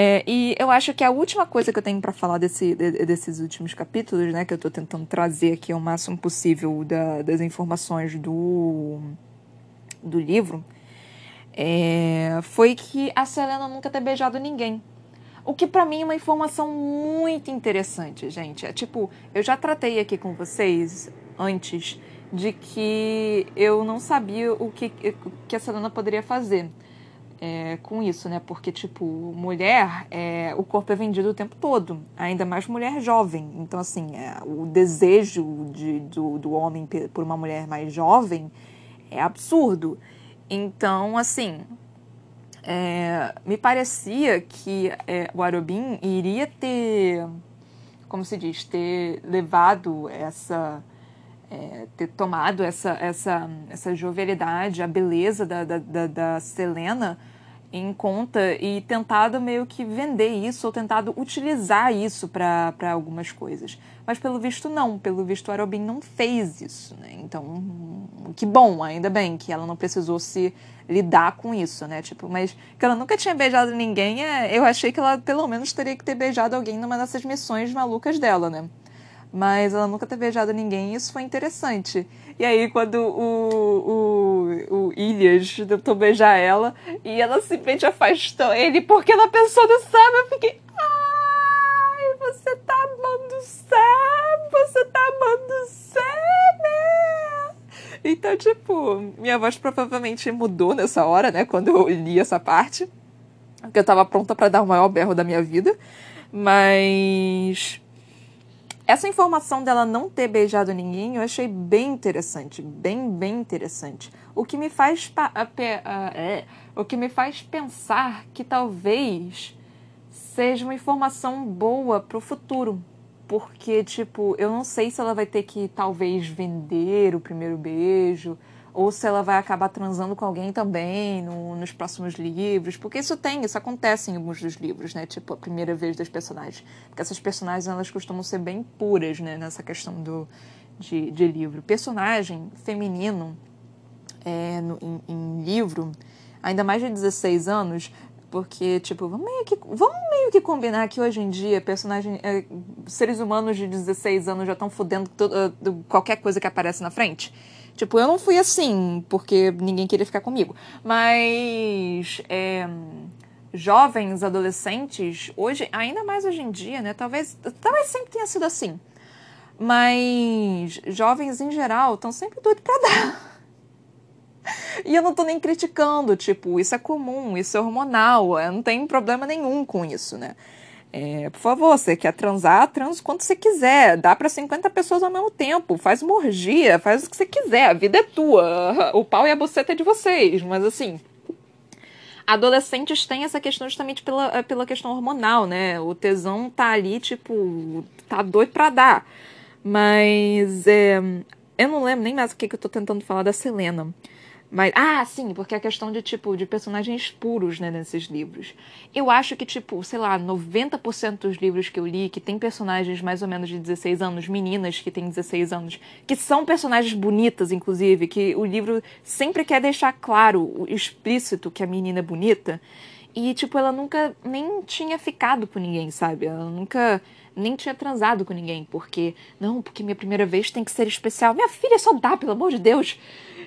A: É, e eu acho que a última coisa que eu tenho para falar desse, de, desses últimos capítulos, né, que eu estou tentando trazer aqui o máximo possível da, das informações do, do livro, é, foi que a Selena nunca ter beijado ninguém. O que para mim é uma informação muito interessante, gente. É tipo, eu já tratei aqui com vocês antes de que eu não sabia o que, que a Selena poderia fazer é, com isso, né? Porque, tipo, mulher, é, o corpo é vendido o tempo todo, ainda mais mulher jovem. Então, assim, é, o desejo de, do, do homem por uma mulher mais jovem é absurdo. Então, assim, é, me parecia que é, o Arobin iria ter, como se diz, ter levado essa. É, ter tomado essa, essa, essa jovialidade, a beleza da, da, da, da Selena em conta e tentado meio que vender isso ou tentado utilizar isso para algumas coisas. Mas pelo visto não, pelo visto a Arobin não fez isso, né? Então, que bom, ainda bem que ela não precisou se lidar com isso, né? Tipo, mas que ela nunca tinha beijado ninguém, é, eu achei que ela pelo menos teria que ter beijado alguém numa dessas missões malucas dela, né? Mas ela nunca ter beijado ninguém, e isso foi interessante. E aí, quando o, o, o Ilias tentou beijar ela e ela simplesmente afastou ele porque ela pensou no Sam, eu fiquei. Ai, você tá amando o Sam! Você tá amando o Sam! Né? Então, tipo, minha voz provavelmente mudou nessa hora, né? Quando eu li essa parte. Porque eu tava pronta para dar o maior berro da minha vida. Mas essa informação dela não ter beijado ninguém eu achei bem interessante, bem, bem interessante. O que me faz, é, o que me faz pensar que talvez seja uma informação boa pro futuro. Porque, tipo, eu não sei se ela vai ter que talvez vender o primeiro beijo, ou se ela vai acabar transando com alguém também no, nos próximos livros, porque isso tem, isso acontece em alguns dos livros, né? Tipo, a primeira vez das personagens. Porque essas personagens, elas costumam ser bem puras, né? Nessa questão do, de, de livro. Personagem feminino é, no, em, em livro, ainda mais de 16 anos, porque, tipo, vamos meio que, vamos meio que combinar que hoje em dia personagens, é, seres humanos de 16 anos já estão fudendo uh, qualquer coisa que aparece na frente. Tipo, eu não fui assim, porque ninguém queria ficar comigo. Mas. É, jovens, adolescentes, hoje, ainda mais hoje em dia, né? Talvez, talvez sempre tenha sido assim. Mas jovens em geral estão sempre doidos pra dar. E eu não tô nem criticando, tipo, isso é comum, isso é hormonal, não tem problema nenhum com isso, né? É, por favor, você quer transar, transa quanto você quiser. Dá para 50 pessoas ao mesmo tempo. Faz uma orgia, faz o que você quiser. A vida é tua. O pau e a buceta é de vocês. Mas assim. Adolescentes têm essa questão justamente pela, pela questão hormonal, né? O tesão tá ali, tipo, tá doido pra dar. Mas é, eu não lembro nem mais o que, que eu tô tentando falar da Selena. Mas, ah, sim, porque a questão de, tipo, de personagens puros, né, nesses livros. Eu acho que, tipo, sei lá, 90% dos livros que eu li, que tem personagens mais ou menos de 16 anos, meninas que têm 16 anos, que são personagens bonitas, inclusive, que o livro sempre quer deixar claro, explícito, que a menina é bonita. E, tipo, ela nunca nem tinha ficado com ninguém, sabe? Ela nunca nem tinha transado com ninguém, porque, não, porque minha primeira vez tem que ser especial. Minha filha só dá, pelo amor de Deus.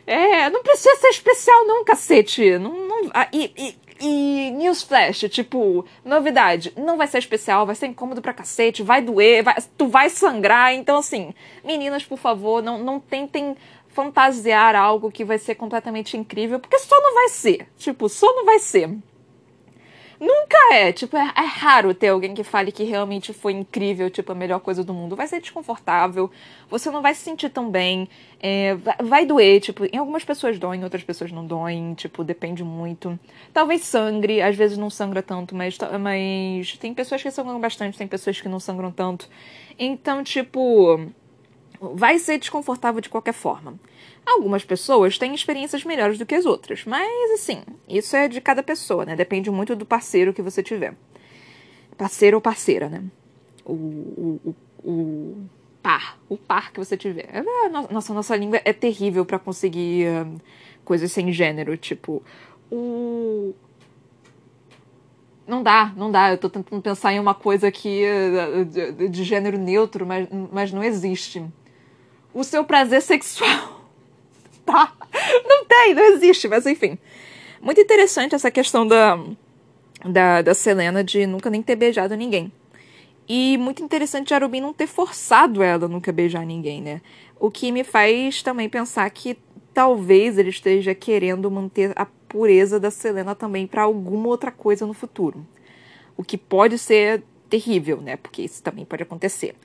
A: É, não precisa ser especial, não, cacete. Não, não, ah, e, e, e Newsflash, tipo, novidade, não vai ser especial, vai ser incômodo pra cacete, vai doer, vai, tu vai sangrar. Então, assim, meninas, por favor, não, não tentem fantasiar algo que vai ser completamente incrível, porque só não vai ser. Tipo, só não vai ser. Nunca é. Tipo, é, é, raro ter alguém que fale que realmente foi incrível, tipo, a melhor coisa do mundo. Vai ser desconfortável, você não vai se sentir tão bem, é, vai, doer, tipo, em algumas pessoas doem, outras pessoas não doem, tipo, depende muito. Talvez sangre, às vezes não sangra tanto, mas, mas tem pessoas que sangram bastante, tem pessoas que não sangram tanto. Então, tipo, vai ser desconfortável de qualquer forma. Algumas pessoas têm experiências melhores do que as outras, mas assim, isso é de cada pessoa, né? Depende muito do parceiro que você tiver. Parceiro ou parceira, né? O, o, o, o par, o par que você tiver. É, nossa, nossa língua é terrível para conseguir coisas sem gênero, tipo, o não dá, não dá. Eu tô tentando pensar em uma coisa uh, de, de, gênero neutro, mas, mas não existe. O seu prazer sexual tá. Não tem, não existe, mas enfim. Muito interessante essa questão da, da, da Selena de nunca nem ter beijado ninguém. E muito interessante Arubin não ter forçado ela a nunca beijar ninguém, né? O que me faz também pensar que talvez ele esteja querendo manter a pureza da Selena também para alguma outra coisa no futuro. O que pode ser terrível, né? Porque isso também pode acontecer.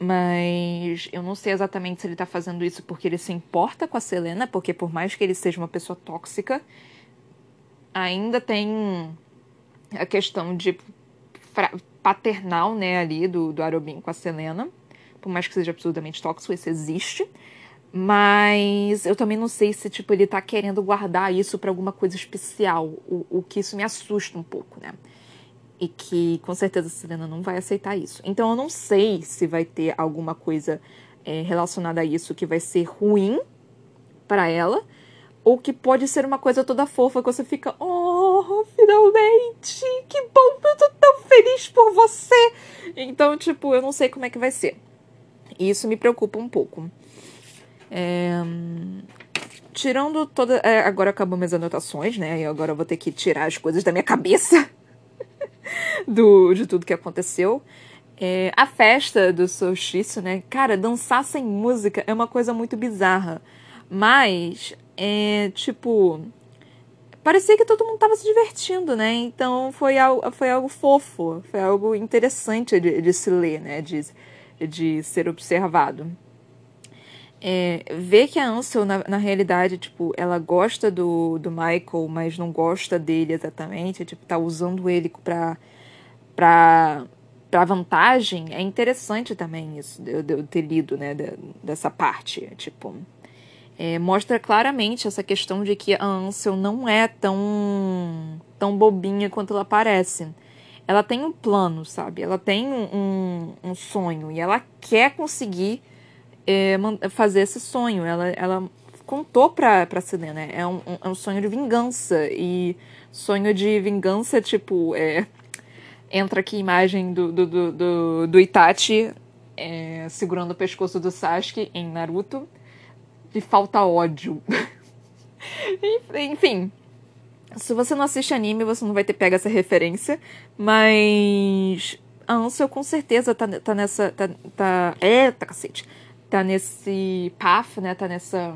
A: Mas eu não sei exatamente se ele tá fazendo isso porque ele se importa com a Selena, porque por mais que ele seja uma pessoa tóxica, ainda tem a questão de paternal, né, ali do, do Arobin com a Selena. Por mais que seja absurdamente tóxico, isso existe. Mas eu também não sei se, tipo, ele tá querendo guardar isso para alguma coisa especial. O, o que isso me assusta um pouco, né? E que com certeza a Selena não vai aceitar isso. Então eu não sei se vai ter alguma coisa é, relacionada a isso que vai ser ruim para ela ou que pode ser uma coisa toda fofa que você fica, oh, finalmente, que bom, eu tô tão feliz por você. Então, tipo, eu não sei como é que vai ser. E isso me preocupa um pouco. É... Tirando toda. É, agora acabou minhas anotações, né? E agora eu vou ter que tirar as coisas da minha cabeça. do, de tudo que aconteceu. É, a festa do solstício, né? Cara, dançar sem música é uma coisa muito bizarra. Mas, é tipo. Parecia que todo mundo tava se divertindo, né? Então foi algo, foi algo fofo, foi algo interessante de, de se ler, né? De, de ser observado. É, ver que a Ansel, na, na realidade, tipo, ela gosta do, do Michael, mas não gosta dele exatamente, tipo, tá usando ele pra para para vantagem, é interessante também isso, de eu ter lido, né, dessa parte, tipo, é, mostra claramente essa questão de que a Ansel não é tão, tão bobinha quanto ela parece. Ela tem um plano, sabe? Ela tem um, um sonho e ela quer conseguir é, fazer esse sonho. Ela, ela contou pra, pra Selena, é um, é um sonho de vingança e sonho de vingança, tipo, é, entra aqui a imagem do, do, do, do, do Itachi é, segurando o pescoço do Sasuke em Naruto. E falta ódio. Enfim. Se você não assiste anime, você não vai ter pego essa referência. Mas. A Ansel com certeza tá, tá nessa. Tá, tá. Eita, cacete. Tá nesse path, né? Tá nessa.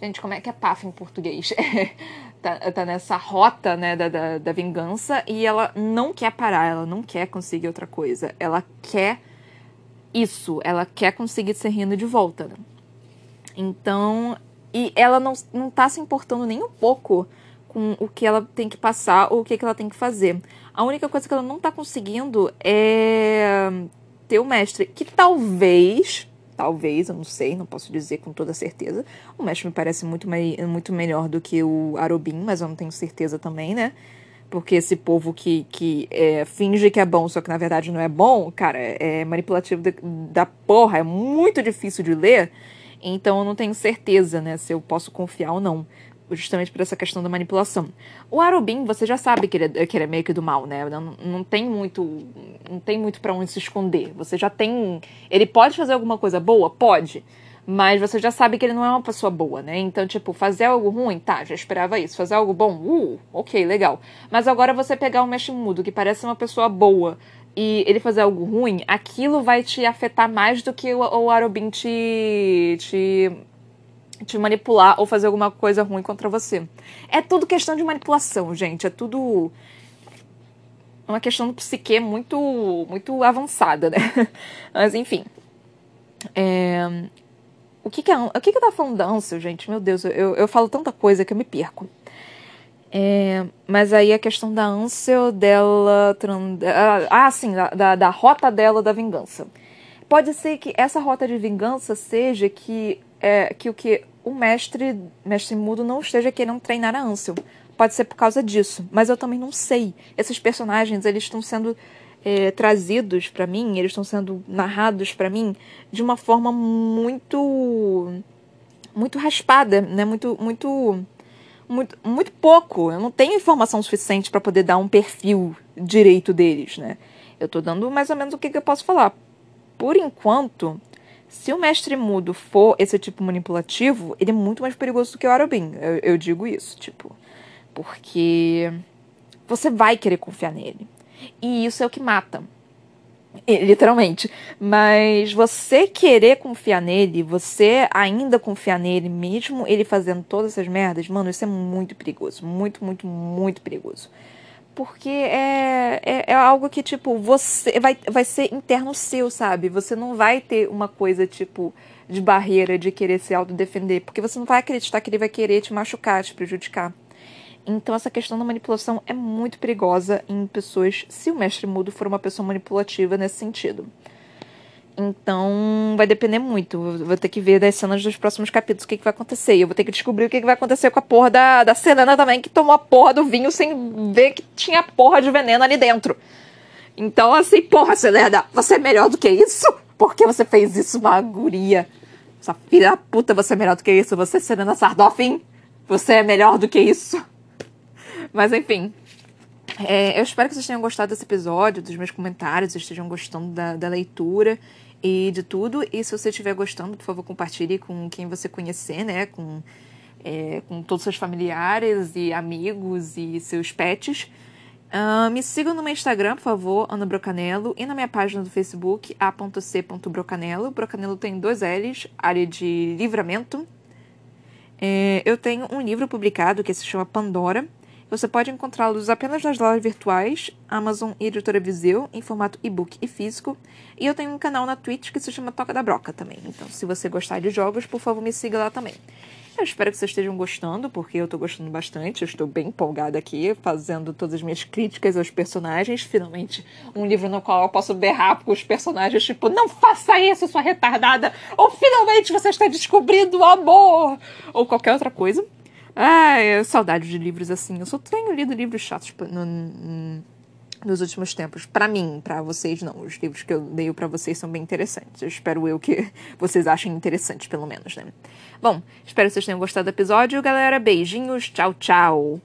A: Gente, como é que é path em português? tá, tá nessa rota, né, da, da, da, vingança e ela não quer parar, ela não quer conseguir outra coisa. Ela quer isso, ela quer conseguir ser rindo de volta. Né? Então, e ela não, não tá se importando nem um pouco com o que ela tem que passar ou o que, que ela tem que fazer. A única coisa que ela não tá conseguindo é ter o mestre, que talvez talvez, eu não sei, não posso dizer com toda certeza. O Mesh me parece muito, muito melhor do que o Arobin, mas eu não tenho certeza também, né? Porque esse povo que, que é, finge que é bom, só que na verdade não é bom, cara, é manipulativo da, da porra, é muito difícil de ler. Então eu não tenho certeza, né, se eu posso confiar ou não justamente por essa questão da manipulação. O Arubin, você já sabe que ele é, que ele é meio que do mal, né? Não, não tem muito, não tem muito para onde se esconder. Você já tem, ele pode fazer alguma coisa boa, pode, mas você já sabe que ele não é uma pessoa boa, né? Então, tipo, fazer algo ruim, tá, já esperava isso. Fazer algo bom, uh, ok, legal. Mas agora você pegar um mexe mudo que parece uma pessoa boa e ele fazer algo ruim, aquilo vai te afetar mais do que o, o Arubin te, te te manipular ou fazer alguma coisa ruim contra você. É tudo questão de manipulação, gente. É tudo uma questão do psique muito, muito avançada, né? Mas enfim. É... O que que, é... o que que eu tava falando da Ansel, gente? Meu Deus, eu, eu falo tanta coisa que eu me perco. É... Mas aí a questão da Ansel, dela... Ah, sim, da, da, da rota dela da vingança. Pode ser que essa rota de vingança seja que, é, que o que o mestre, mestre mudo não esteja querendo treinar a Ansel. Pode ser por causa disso, mas eu também não sei. Esses personagens, eles estão sendo é, trazidos para mim, eles estão sendo narrados para mim de uma forma muito muito raspada, né? Muito muito muito, muito pouco. Eu não tenho informação suficiente para poder dar um perfil direito deles, né? Eu tô dando mais ou menos o que, que eu posso falar. Por enquanto, se o mestre mudo for esse tipo manipulativo, ele é muito mais perigoso do que o Arobin. Eu, eu digo isso, tipo. Porque você vai querer confiar nele. E isso é o que mata. Literalmente. Mas você querer confiar nele, você ainda confiar nele, mesmo ele fazendo todas essas merdas, mano, isso é muito perigoso. Muito, muito, muito perigoso porque é, é, é, algo que, tipo, você vai, vai ser interno seu, sabe? Você não vai ter uma coisa, tipo, de barreira de querer se autodefender, porque você não vai acreditar que ele vai querer te machucar, te prejudicar. Então, essa questão da manipulação é muito perigosa em pessoas, se o mestre mudo for uma pessoa manipulativa nesse sentido. Então, vai depender muito. Vou ter que ver das cenas dos próximos capítulos o que, que vai acontecer. Eu vou ter que descobrir o que, que vai acontecer com a porra da, da Senana também, que tomou a porra do vinho sem ver que tinha porra de veneno ali dentro. Então, assim, porra, Selena, você é melhor do que isso? Por que você fez isso, uma guria? Essa filha da puta, você é melhor do que isso? Você, Selena Sardoffin, você é melhor do que isso? Mas, enfim. É, eu espero que vocês tenham gostado desse episódio, dos meus comentários, estejam gostando da, da leitura e de tudo. E se você estiver gostando, por favor, compartilhe com quem você conhecer, né? Com, é, com todos os seus familiares e amigos e seus pets. Uh, me sigam no meu Instagram, por favor, Ana Brocanelo, e na minha página do Facebook, a.c.brocanelo. Brocanelo tem dois L's, área de livramento. É, eu tenho um livro publicado que se chama Pandora, você pode encontrá-los apenas nas lojas virtuais, Amazon e Editora Viseu, em formato e-book e físico. E eu tenho um canal na Twitch que se chama Toca da Broca também. Então, se você gostar de jogos, por favor, me siga lá também. Eu espero que vocês estejam gostando, porque eu tô gostando bastante. Eu estou bem empolgada aqui, fazendo todas as minhas críticas aos personagens. Finalmente, um livro no qual eu posso berrar com os personagens, tipo, não faça isso, sua retardada! Ou finalmente você está descobrindo o amor! Ou qualquer outra coisa. Ai, saudade de livros assim. Eu só tenho lido livros chatos tipo, no, no, nos últimos tempos. Para mim, para vocês não. Os livros que eu leio para vocês são bem interessantes. Eu espero eu que vocês achem interessantes, pelo menos, né? Bom, espero que vocês tenham gostado do episódio, galera. Beijinhos, tchau, tchau.